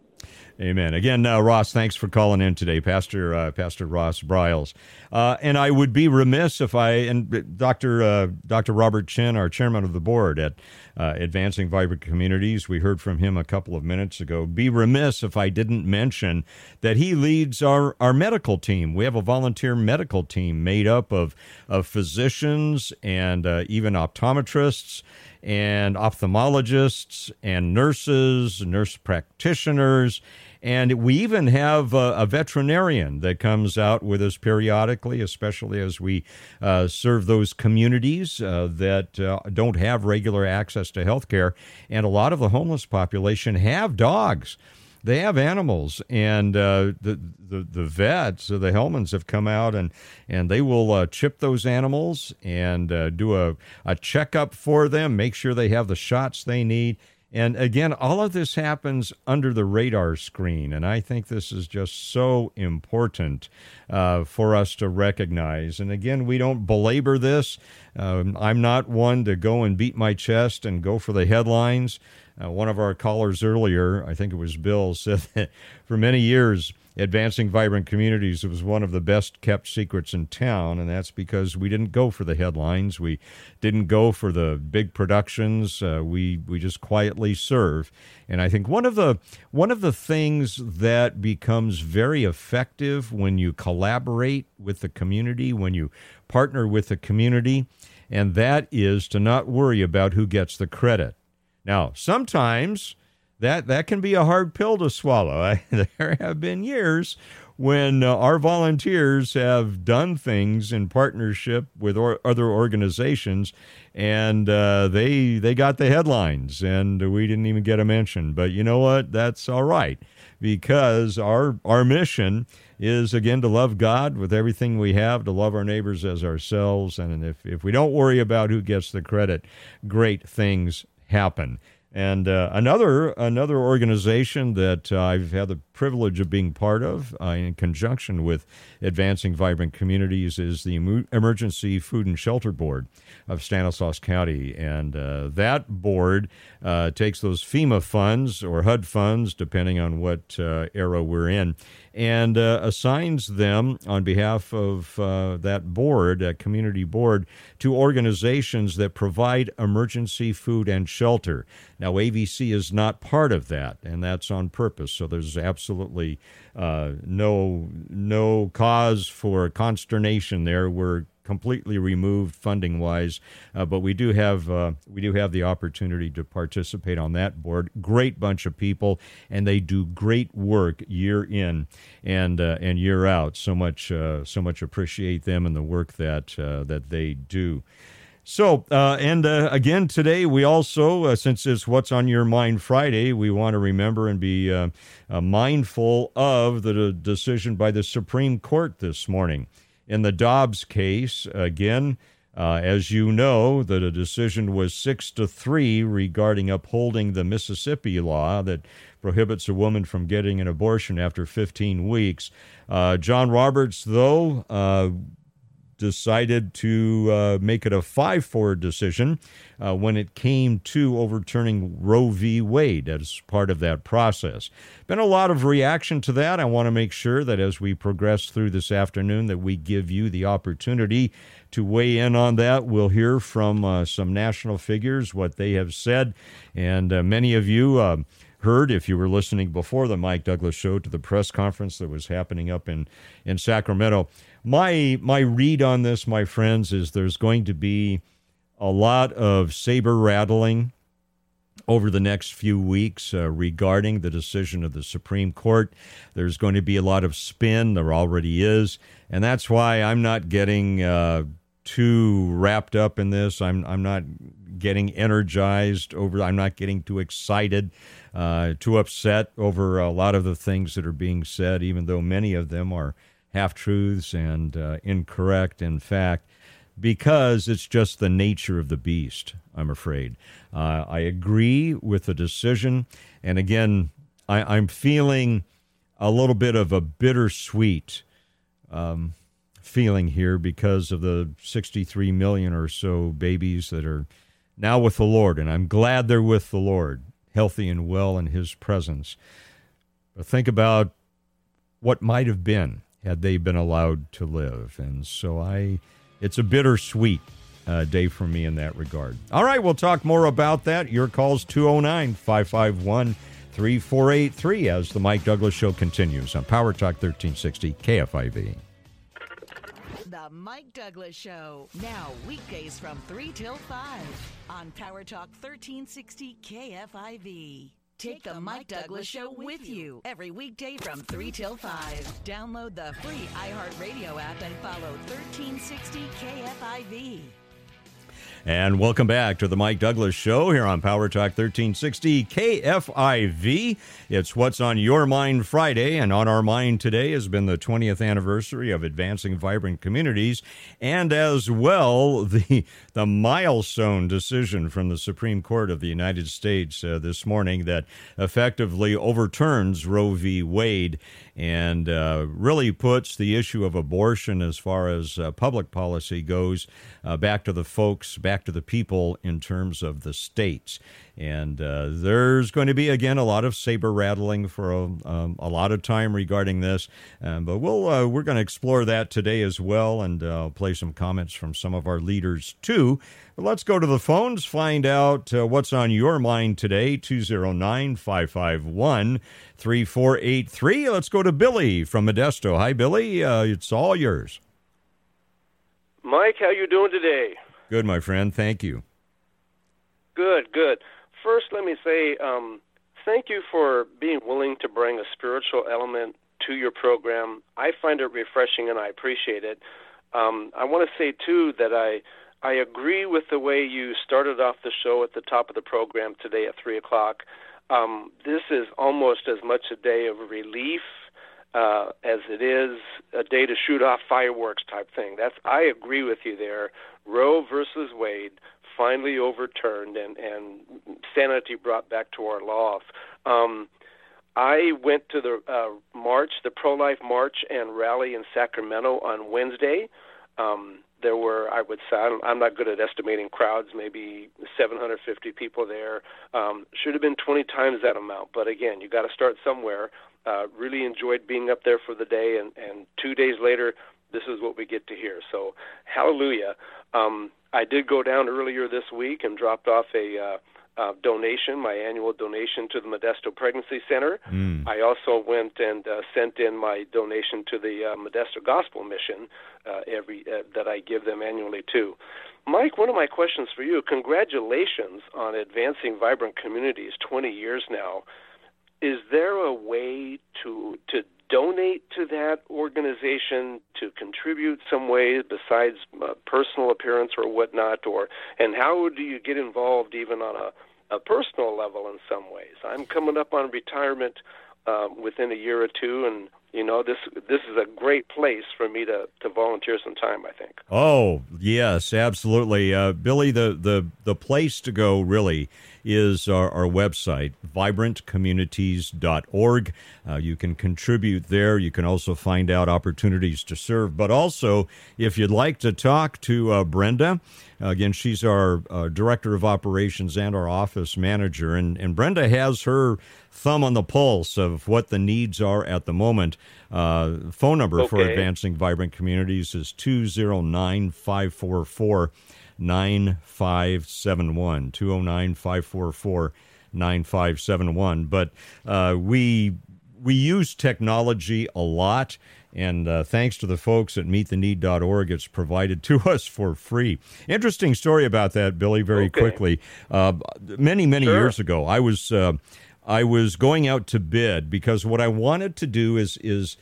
[SPEAKER 3] Amen. Again, uh, Ross, thanks for calling in today, Pastor uh, Pastor Ross Briles. Uh, and I would be remiss if I and Dr. Uh, Dr. Robert Chin, our chairman of the board at uh, Advancing Vibrant Communities, we heard from him a couple of minutes ago. Be remiss if I didn't mention that he leads our our medical team. We have a volunteer medical team made up of of physicians and uh, even optometrists and ophthalmologists and nurses, nurse practitioners. And we even have a, a veterinarian that comes out with us periodically, especially as we uh, serve those communities uh, that uh, don't have regular access to health care. And a lot of the homeless population have dogs they have animals, and uh, the, the the vets, the Hellmans, have come out and and they will uh, chip those animals and uh, do a a checkup for them, make sure they have the shots they need. And again, all of this happens under the radar screen, and I think this is just so important uh, for us to recognize. And again, we don't belabor this. Um, I'm not one to go and beat my chest and go for the headlines. Uh, one of our callers earlier, I think it was Bill, said that for many years, Advancing Vibrant Communities was one of the best kept secrets in town, and that's because we didn't go for the headlines. We didn't go for the big productions. Uh, we we just quietly serve. And I think one of the one of the things that becomes very effective when you collaborate with the community, when you partner with the community, and that is to not worry about who gets the credit. Now, sometimes that that can be a hard pill to swallow. I, there have been years when uh, our volunteers have done things in partnership with or, other organizations, and uh, they they got the headlines, and we didn't even get a mention. But you know what? That's all right because our our mission is again to love God with everything we have, to love our neighbors as ourselves, and if if we don't worry about who gets the credit, great things happen. And uh, another another organization that uh, I've had the privilege of being part of, uh, in conjunction with Advancing Vibrant Communities, is the Emergency Food and Shelter Board of Stanislaus County, and uh, that board uh, takes those FEMA funds or HUD funds, depending on what uh, era we're in, and uh, assigns them on behalf of uh, that board, that community board, to organizations that provide emergency food and shelter. Now, AVC is not part of that, and that's on purpose. So there's absolutely uh, no no cause for consternation there. We're completely removed funding wise, uh, but we do have uh, we do have the opportunity to participate on that board. Great bunch of people, and they do great work year in and uh, and year out. So much uh, so much appreciate them and the work that uh, that they do. So, uh, and uh, again today, we also, uh, since it's What's on Your Mind Friday, we want to remember and be uh, mindful of the decision by the Supreme Court this morning. In the Dobbs case, again, uh, as you know, the decision was six to three regarding upholding the Mississippi law that prohibits a woman from getting an abortion after 15 weeks. John Roberts, though, decided to uh, make it a 5 4 decision uh, when it came to overturning Roe v. Wade as part of that process. Been a lot of reaction to that. I want to make sure that as we progress through this afternoon that we give you the opportunity to weigh in on that. We'll hear from uh, some national figures what they have said, and uh, many of you uh, heard if you were listening before the Mike Douglass show to the press conference that was happening up in, in Sacramento my my read on this, my friends, is there's going to be a lot of saber rattling over the next few weeks uh, regarding the decision of the Supreme Court. There's going to be a lot of spin. There already is, and that's why I'm not getting uh, too wrapped up in this. I'm I'm not getting energized over. I'm not getting too excited, uh, too upset over a lot of the things that are being said, even though many of them are half truths and uh, incorrect, in fact, because it's just the nature of the beast, I'm afraid. Uh, I agree with the decision. And again, I, am feeling a little bit of a bittersweet um, feeling here because of the 63 million or so babies that are now with the Lord. And I'm glad they're with the Lord, healthy and well in His presence. But think about what might have been had they been allowed to live. And so I, it's a bittersweet uh, day for me in that regard. All right, we'll talk more about that. Your call's 209 551 3483 as the Mike Douglass Show continues on Power Talk 1360 KFIV.
[SPEAKER 1] The Mike Douglass Show, now weekdays from 3 till 5 on Power Talk 1360 KFIV. Take the Mike Douglass Show with you every weekday from 3 till 5. Download the free iHeartRadio app and follow 1360 KFIV.
[SPEAKER 3] And welcome back to the Mike Douglass Show here on Power Talk 1360 KFIV. It's What's on Your Mind Friday, and on our mind today has been the 20th anniversary of Advancing Vibrant Communities, and as well the the milestone decision from the Supreme Court of the United States uh, this morning that effectively overturns Roe v. Wade and uh, really puts the issue of abortion as far as uh, public policy goes uh, back to the folks, back to the people in terms of the states. And uh, there's going to be, again, a lot of saber rattling for a, um, a lot of time regarding this. Um, but we'll, uh, we're going to explore that today as well and uh, play some comments from some of our leaders, too. But let's go to the phones, find out uh, what's on your mind today 209 551 3483. Let's go to Billy from Modesto. Hi, Billy. Uh, it's all yours.
[SPEAKER 14] Mike, how you doing today?
[SPEAKER 3] Good, my friend. Thank you.
[SPEAKER 14] Good, good. First, let me say um, thank you for being willing to bring a spiritual element to your program. I find it refreshing and I appreciate it. Um, I want to say too that I I agree with the way you started off the show at the top of the program today at three o'clock. Um, this is almost as much a day of relief uh, as it is a day to shoot off fireworks type thing. That's I agree with you there. Roe versus Wade finally overturned and, and sanity brought back to our laws. Um, I went to the uh, march, the pro-life march and rally in Sacramento on Wednesday. Um, there were, I would say, I'm not good at estimating crowds, maybe 750 people there. Um, should have been 20 times that amount, but again, you got to start somewhere. Uh, really enjoyed being up there for the day, and, and two days later, this is what we get to hear. So, hallelujah. Um, I did go down earlier this week and dropped off a uh, uh, donation, my annual donation to the Modesto Pregnancy Center. Mm. I also went and uh, sent in my donation to the uh, Modesto Gospel Mission uh, every uh, that I give them annually too. Mike, one of my questions for you: Congratulations on advancing vibrant communities 20 years now. Is there a way to to donate to that organization to contribute some way besides uh, personal appearance or whatnot, or and how do you get involved even on a, a personal level in some ways? I'm coming up on retirement uh, within a year or two, and you know this this is a great place for me to, to volunteer some time. I think.
[SPEAKER 3] Oh yes, absolutely, uh, Billy. The the the place to go really is our, our website, vibrantcommunities.org. Uh, you can contribute there. You can also find out opportunities to serve. But also, if you'd like to talk to uh, Brenda, again, she's our uh, director of operations and our office manager. And, and Brenda has her thumb on the pulse of what the needs are at the moment. Uh, phone number
[SPEAKER 14] okay.
[SPEAKER 3] for Advancing Vibrant Communities is 209 544 9571 209 544 9571 but uh, we we use technology a lot and uh, thanks to the folks at meettheneed.org it's provided to us for free interesting story about that billy very
[SPEAKER 14] okay.
[SPEAKER 3] quickly uh, many many
[SPEAKER 14] sure.
[SPEAKER 3] years ago i was uh, i was going out to bid because what i wanted to do is is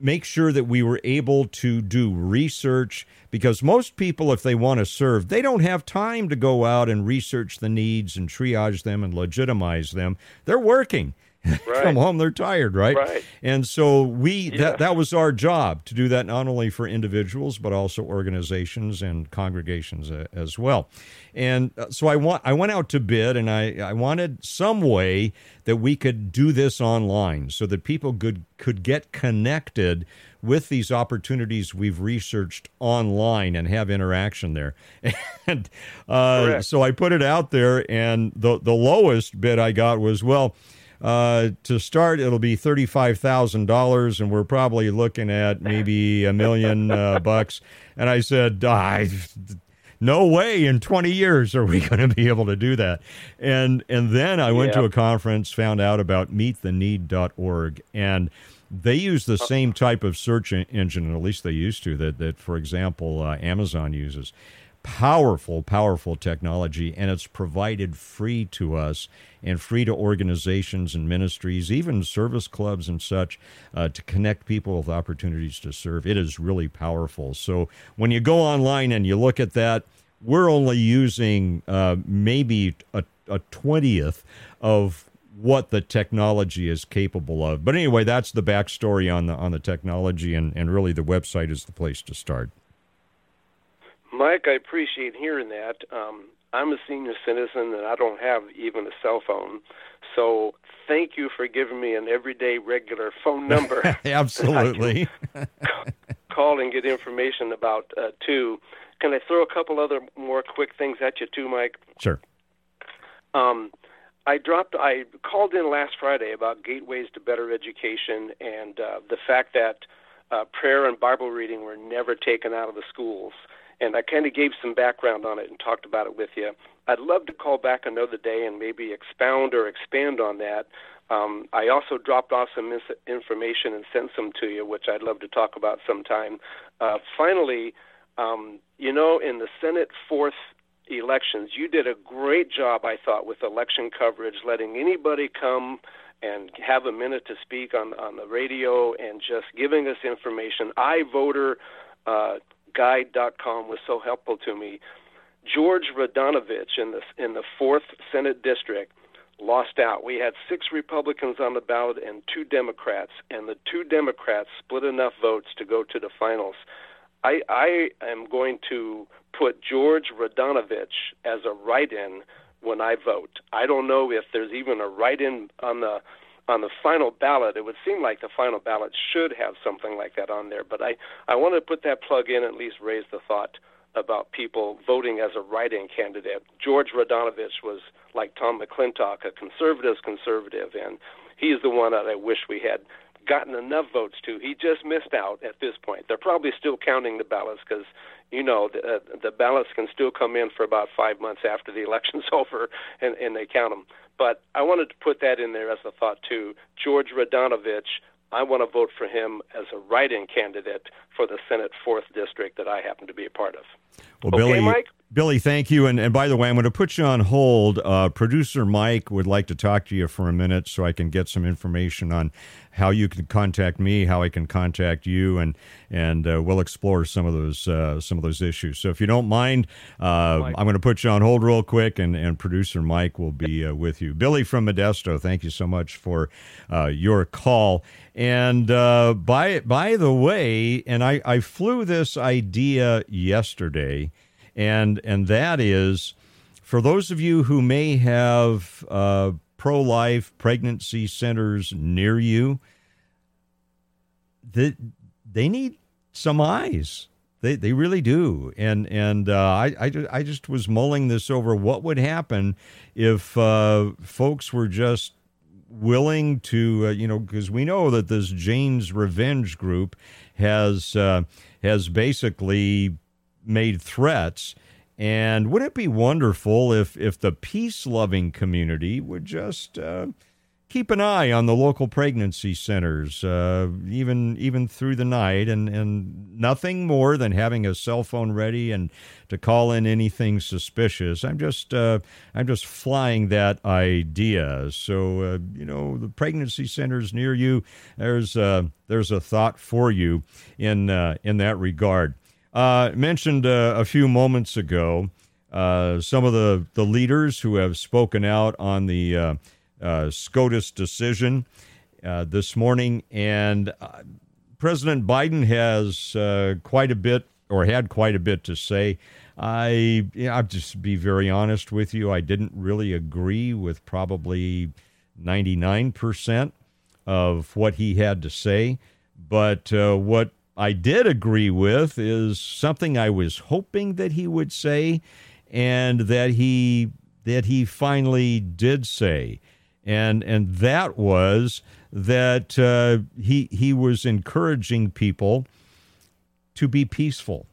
[SPEAKER 3] make sure that we were able to do research because most people if they want to serve they don't have time to go out and research the needs and triage them and legitimize them they're working
[SPEAKER 14] right.
[SPEAKER 3] come home they're tired right?
[SPEAKER 14] right
[SPEAKER 3] and so we
[SPEAKER 14] yeah.
[SPEAKER 3] that that was our job to do that not only for individuals but also organizations and congregations uh, as well and uh, so I want I went out to bid and I I wanted some way that we could do this online so that people could could get connected with these opportunities we've researched online and have interaction there. And uh, so I put it out there, and the the lowest bid I got was well. Uh, to start, it'll be thirty-five thousand dollars, and we're probably looking at maybe a million uh, bucks. And I said, I, no way in 20 years are we going to be able to do that and and then i went
[SPEAKER 14] yeah.
[SPEAKER 3] to a conference found out about meettheneed.org and they use the same type of search engine at least they used to that that for example uh, amazon uses. Powerful powerful technology and it's provided free to us and free to organizations and ministries even service clubs and such uh, to connect people with opportunities to serve. It is really powerful. So when you go online and you look at that we're only using uh, maybe a, a 20th of what the technology is capable of. But anyway, that's the backstory on the on the technology, and, and really the website is the place to start.
[SPEAKER 14] Mike, I appreciate hearing that. Um, I'm a senior citizen and I don't have even a cell phone. So thank you for giving me an everyday regular phone number.
[SPEAKER 3] Absolutely.
[SPEAKER 14] call and get information about uh, too. Can I throw a couple other more quick things at you too, Mike?
[SPEAKER 3] Sure.
[SPEAKER 14] Um, I dropped. I called in last Friday about gateways to better education and uh, the fact that uh, prayer and Bible reading were never taken out of the schools. And I kind of gave some background on it and talked about it with you. I'd love to call back another day and maybe expound or expand on that. Um, I also dropped off some mis- information and sent some to you, which I'd love to talk about sometime. Uh, finally, um, you know, in the Senate fourth elections, you did a great job, I thought, with election coverage, letting anybody come and have a minute to speak on on the radio and just giving us information. iVoter uh, Guide.com was so helpful to me. George Radanovich in the in the fourth Senate district lost out. We had six Republicans on the ballot and two Democrats, and the two Democrats split enough votes to go to the finals. I, I am going to put George Radanovich as a write-in when I vote. I don't know if there's even a write-in on the on the final ballot. It would seem like the final ballot should have something like that on there, but I I want to put that plug in at least raise the thought about people voting as a write-in candidate. George Radanovich was like Tom McClintock, a conservative's conservative, and he's the one that I wish we had gotten enough votes to. He just missed out at this point. They're probably still counting the ballots because you know the, uh, the ballots can still come in for about five months after the election's over, and, and they count them. But I wanted to put that in there as a thought too. George Radanovich, I want to vote for him as a write-in candidate for the Senate Fourth District that I happen to be a part of.
[SPEAKER 3] Well,
[SPEAKER 14] okay,
[SPEAKER 3] Billy,
[SPEAKER 14] Mike?
[SPEAKER 3] Billy, thank you. And, and by the way, I'm going to put you on hold. Uh, Producer Mike would like to talk to you for a minute so I can get some information on how you can contact me, how I can contact you, and and uh, we'll explore some of those uh, some of those issues. So if you don't mind, uh, I'm going to put you on hold real quick, and, and producer Mike will be uh, with you. Billy from Modesto, thank you so much for uh, your call. And uh, by by the way, and I, I flew this idea yesterday, and and that is for those of you who may have pro life pregnancy centers near you, that they need some eyes. They, they really do. And and uh, I, I, I just was mulling this over. What would happen if uh, folks were just willing to, uh, you know, because we know that this Jane's Revenge group has uh, has basically made threats and wouldn't it be wonderful if if the peace loving community would just uh, keep an eye on the local pregnancy centers, uh, even even through the night, and and nothing more than having a cell phone ready and to call in anything suspicious. I'm just uh, I'm just flying that idea. So uh, you know the pregnancy centers near you. There's uh, there's a thought for you in uh, in that regard. Uh, mentioned uh, a few moments ago uh, some of the, the leaders who have spoken out on the uh, uh, SCOTUS decision uh, this morning. And President Biden has quite a bit, or had quite a bit to say. I, you know, I'll just be very honest with you. I didn't really agree with probably 99% of what he had to say. But what I did agree with is something I was hoping that he would say and that he that he finally did say and and that was that uh, he he was encouraging people to be peaceful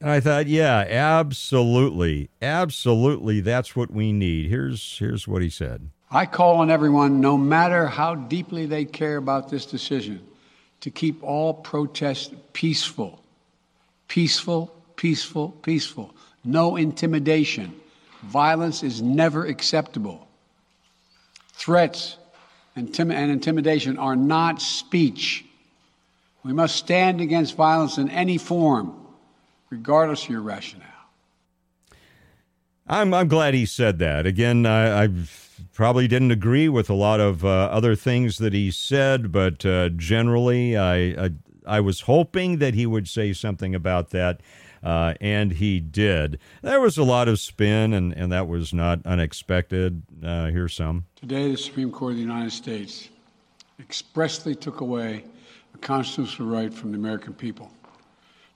[SPEAKER 3] and I thought, yeah, absolutely, absolutely, that's what we need. Here's here's what he said.
[SPEAKER 15] I call on everyone, no matter how deeply they care about this decision, to keep all protests peaceful. Peaceful, peaceful, peaceful. No intimidation. Violence is never acceptable. Threats and, tim- and intimidation are not speech. We must stand against violence in any form, regardless of your rationale.
[SPEAKER 3] I'm, I'm glad he said that. Again, I, I've probably didn't agree with a lot of uh, other things that he said, but uh, generally, I, I, I was hoping that he would say something about that. Uh, and he did. There was a lot of spin, and, and that was not unexpected. Uh, here's some.
[SPEAKER 15] Today, the Supreme Court of the United States expressly took away a constitutional right from the American people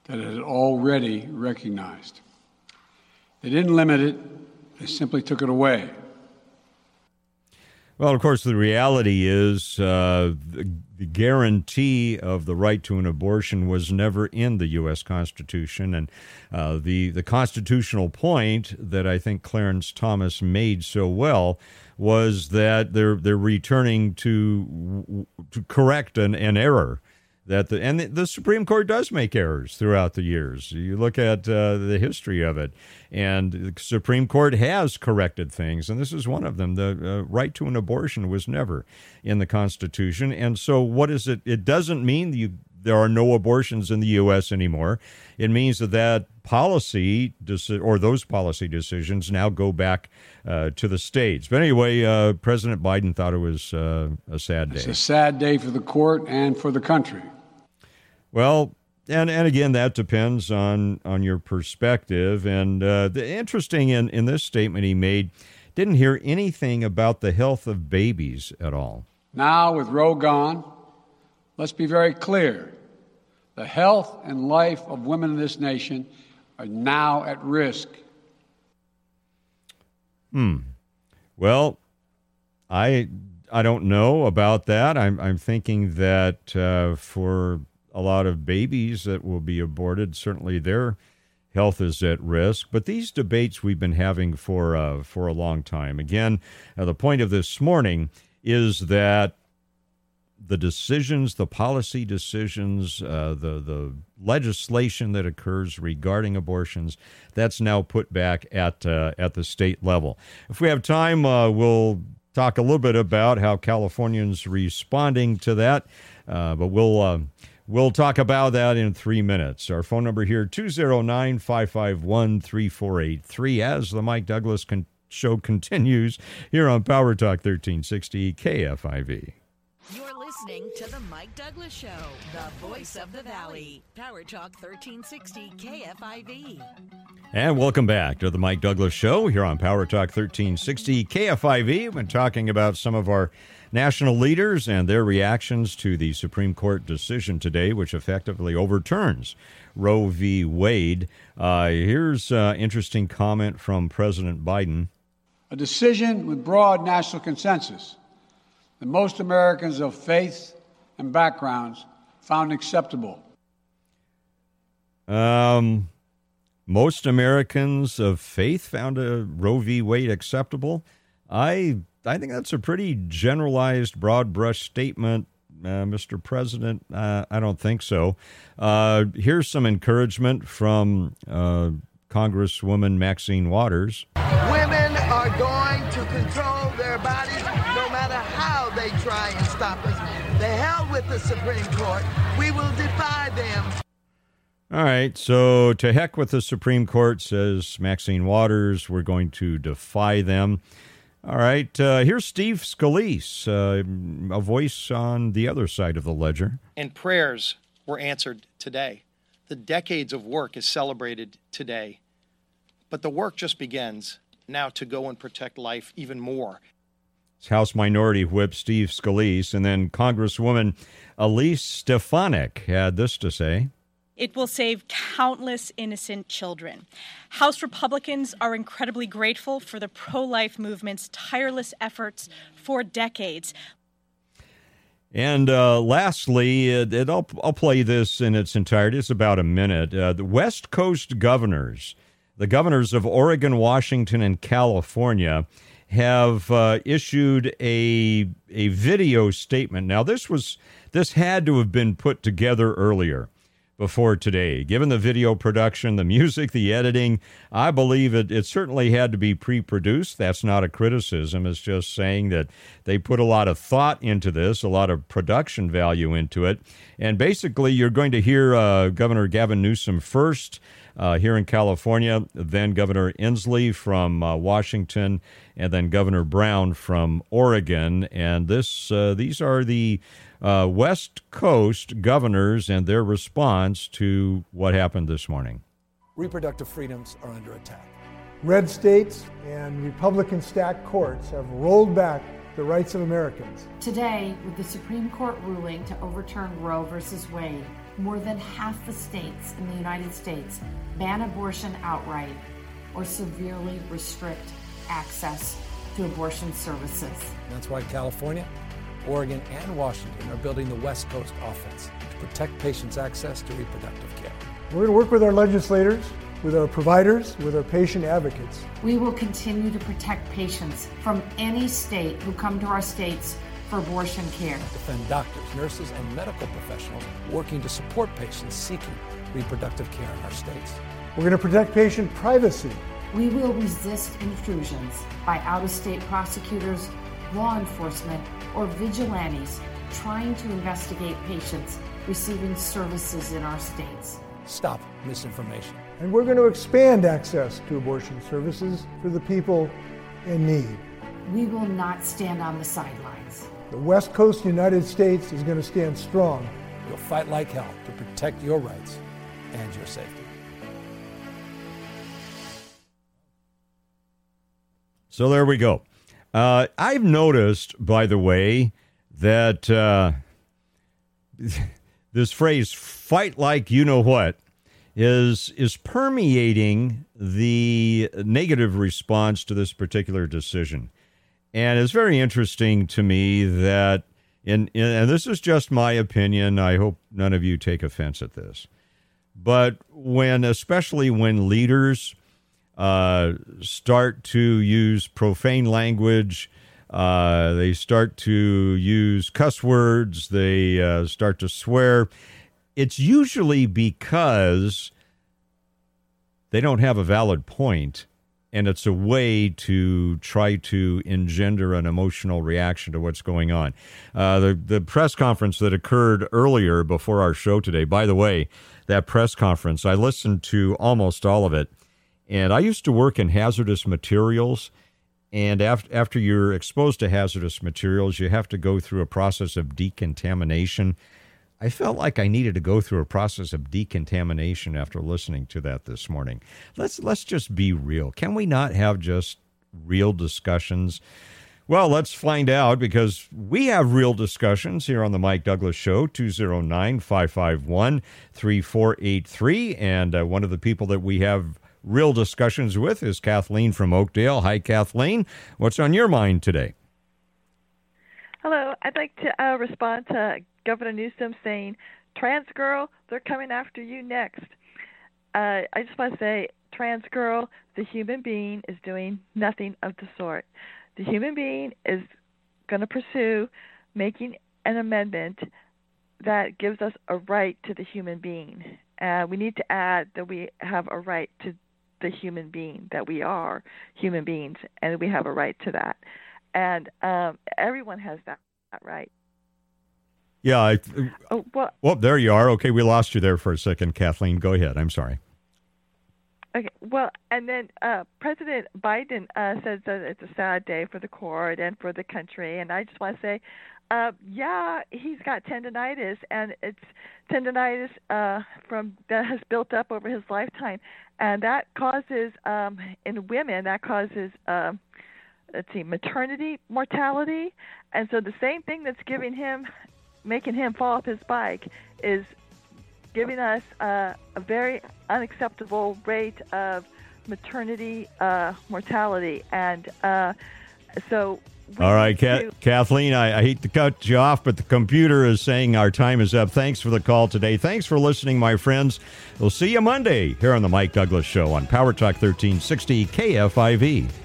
[SPEAKER 15] that it had already recognized. They didn't limit it, they simply took it away.
[SPEAKER 3] Well, of course, the reality is uh, the, guarantee of the right to an abortion was never in the U.S. Constitution, and uh, the the constitutional point that I think Clarence Thomas made so well was that they're they're returning to to correct an, an error that the and the Supreme Court does make errors throughout the years. You look at uh, the history of it, and the Supreme Court has corrected things, and this is one of them. The uh, right to an abortion was never in the Constitution, and so what is it? It doesn't mean you there are no abortions in the U.S. anymore. It means that that policy or those policy decisions now go back uh, to the states. But anyway, uh, President Biden thought it was uh, a sad day.
[SPEAKER 15] It's a sad day for the court and for the country.
[SPEAKER 3] Well, and and again, that depends on on your perspective. And uh, the interesting in in this statement he made, didn't hear anything about the health of babies at all.
[SPEAKER 15] Now, with Roe gone, let's be very clear: the health and life of women in this nation are now at risk.
[SPEAKER 3] Hmm. Well, I I don't know about that. I'm I'm thinking that uh, for a lot of babies that will be aborted. Certainly, their health is at risk. But these debates we've been having for uh, for a long time. Again, uh, the point of this morning is that the decisions, the policy decisions, uh, the the legislation that occurs regarding abortions, that's now put back at uh, at the state level. If we have time, uh, we'll talk a little bit about how Californians responding to that, uh, but we'll. Uh, we'll talk about that in three minutes. Our phone number here, 209 551 3483. As the Mike Douglass con- show continues here on Power Talk 1360 KFIV.
[SPEAKER 1] You're listening to The Mike Douglass Show, the voice of the valley. Power Talk 1360 KFIV.
[SPEAKER 3] And welcome back to the Mike Douglass Show here on Power Talk 1360 KFIV. We've been talking about some of our national leaders and their reactions to the Supreme Court decision today, which effectively overturns Roe v. Wade. Uh, here's an interesting comment from President Biden.
[SPEAKER 15] A decision with broad national consensus that most Americans of faith and backgrounds found acceptable.
[SPEAKER 3] Um, most Americans of faith found a Roe v. Wade acceptable. I I think that's a pretty generalized, broad brush statement, uh, Mr. President. Uh, I don't think so. Uh, here's some encouragement from uh, Congresswoman Maxine Waters.
[SPEAKER 16] Women are going to control their bodies with the Supreme Court. We will defy them.
[SPEAKER 3] All right, so to heck with the Supreme Court, says Maxine Waters. We're going to defy them. All right, uh, here's Steve Scalise, uh, a voice on the other side of the ledger.
[SPEAKER 17] And prayers were answered today. The decades of work is celebrated today. But the work just begins now to go and protect life even more.
[SPEAKER 3] House Minority Whip Steve Scalise, and then Congresswoman Elise Stefanik had this to say.
[SPEAKER 18] It will save countless innocent children. House Republicans are incredibly grateful for the pro life movement's tireless efforts for decades.
[SPEAKER 3] And uh, lastly, it, it, I'll, I'll play this in its entirety. It's about a minute. Uh, the West Coast governors, the governors of Oregon, Washington, and California, have uh, issued a a video statement. Now, this was this had to have been put together earlier before today. Given the video production, the music, the editing, I believe it, it certainly had to be pre produced. That's not a criticism. It's just saying that they put a lot of thought into this, a lot of production value into it. And basically, you're going to hear uh, Governor Gavin Newsom first. Uh, here in California, then Governor Inslee from uh, Washington, and then Governor Brown from Oregon. And this, uh, these are the uh, West Coast governors and their response to what happened this morning.
[SPEAKER 19] Reproductive freedoms are under attack.
[SPEAKER 20] Red states and Republican stacked courts have rolled back the rights of Americans.
[SPEAKER 21] Today, with the Supreme Court ruling to overturn Roe versus Wade, more than half the states in the United States ban abortion outright or severely restrict access to abortion services.
[SPEAKER 19] That's why California, Oregon, and Washington are building the West Coast offense to protect patients' access to reproductive care.
[SPEAKER 20] We're going to work with our legislators, with our providers, with our patient advocates.
[SPEAKER 21] We will continue to protect patients from any state who come to our states for abortion care.
[SPEAKER 19] Defend doctors, nurses, and medical professionals working to support patients seeking reproductive care in our states.
[SPEAKER 20] We're going to protect patient privacy.
[SPEAKER 21] We will resist intrusions by out of state prosecutors, law enforcement, or vigilantes trying to investigate patients receiving services in our states.
[SPEAKER 19] Stop misinformation.
[SPEAKER 20] And we're going to expand access to abortion services for the people in need.
[SPEAKER 21] We will not stand on the sidelines.
[SPEAKER 20] The West Coast United States is going to stand strong.
[SPEAKER 19] We'll fight like hell to protect your rights and your safety.
[SPEAKER 3] So there we go. Uh, I've noticed, by the way, that uh, this phrase "fight like you know what" is is permeating the negative response to this particular decision, and it's very interesting to me that. In, in, and this is just my opinion. I hope none of you take offense at this. But when, especially when leaders uh, start to use profane language, Uh, they start to use cuss words. They uh, start to swear. It's usually because they don't have a valid point, and it's a way to try to engender an emotional reaction to what's going on. Uh, the the press conference that occurred earlier before our show today. By the way, that press conference I listened to almost all of it, and I used to work in hazardous materials. And after, after you're exposed to hazardous materials, you have to go through a process of decontamination. I felt like I needed to go through a process of decontamination after listening to that this morning. Let's let's just be real. Can we not have just real discussions? Well, let's find out because we have real discussions here on the Mike Douglass Show, 209 551 3483. And uh, one of the people that we have real discussions with is Kathleen from Oakdale. Hi, Kathleen. What's on your mind today?
[SPEAKER 22] Hello. I'd like to uh, respond to Governor Newsom saying, trans girl, they're coming after you next. Uh, I just want to say, trans girl, the human being is doing nothing of the sort. The human being is going to pursue making an amendment that gives us a right to the human being. Uh, we need to add that we have a right to the human being, that we are human beings, and we have a right to that. And um, everyone has that, that right.
[SPEAKER 3] Yeah. I,
[SPEAKER 22] oh, well,
[SPEAKER 3] well, there you are. Okay, we lost you there for a second, Kathleen. Go ahead. I'm sorry.
[SPEAKER 22] Okay. Well, and then uh, President Biden uh, says that it's a sad day for the court and for the country, and I just want to say, uh, yeah, he's got tendonitis, and it's tendonitis uh, from that has built up over his lifetime, and that causes um, in women that causes. Uh, let's see, maternity mortality, and so the same thing that's giving him, making him fall off his bike, is giving us uh, a very unacceptable rate of maternity uh, mortality, and uh, so.
[SPEAKER 3] All right, Ka- Kathleen, I, I, hate to cut you off, but the computer is saying our time is up. Thanks for the call today. Thanks for listening, my friends. We'll see you Monday here on the Mike Douglass Show on Power Talk 1360 KFIV.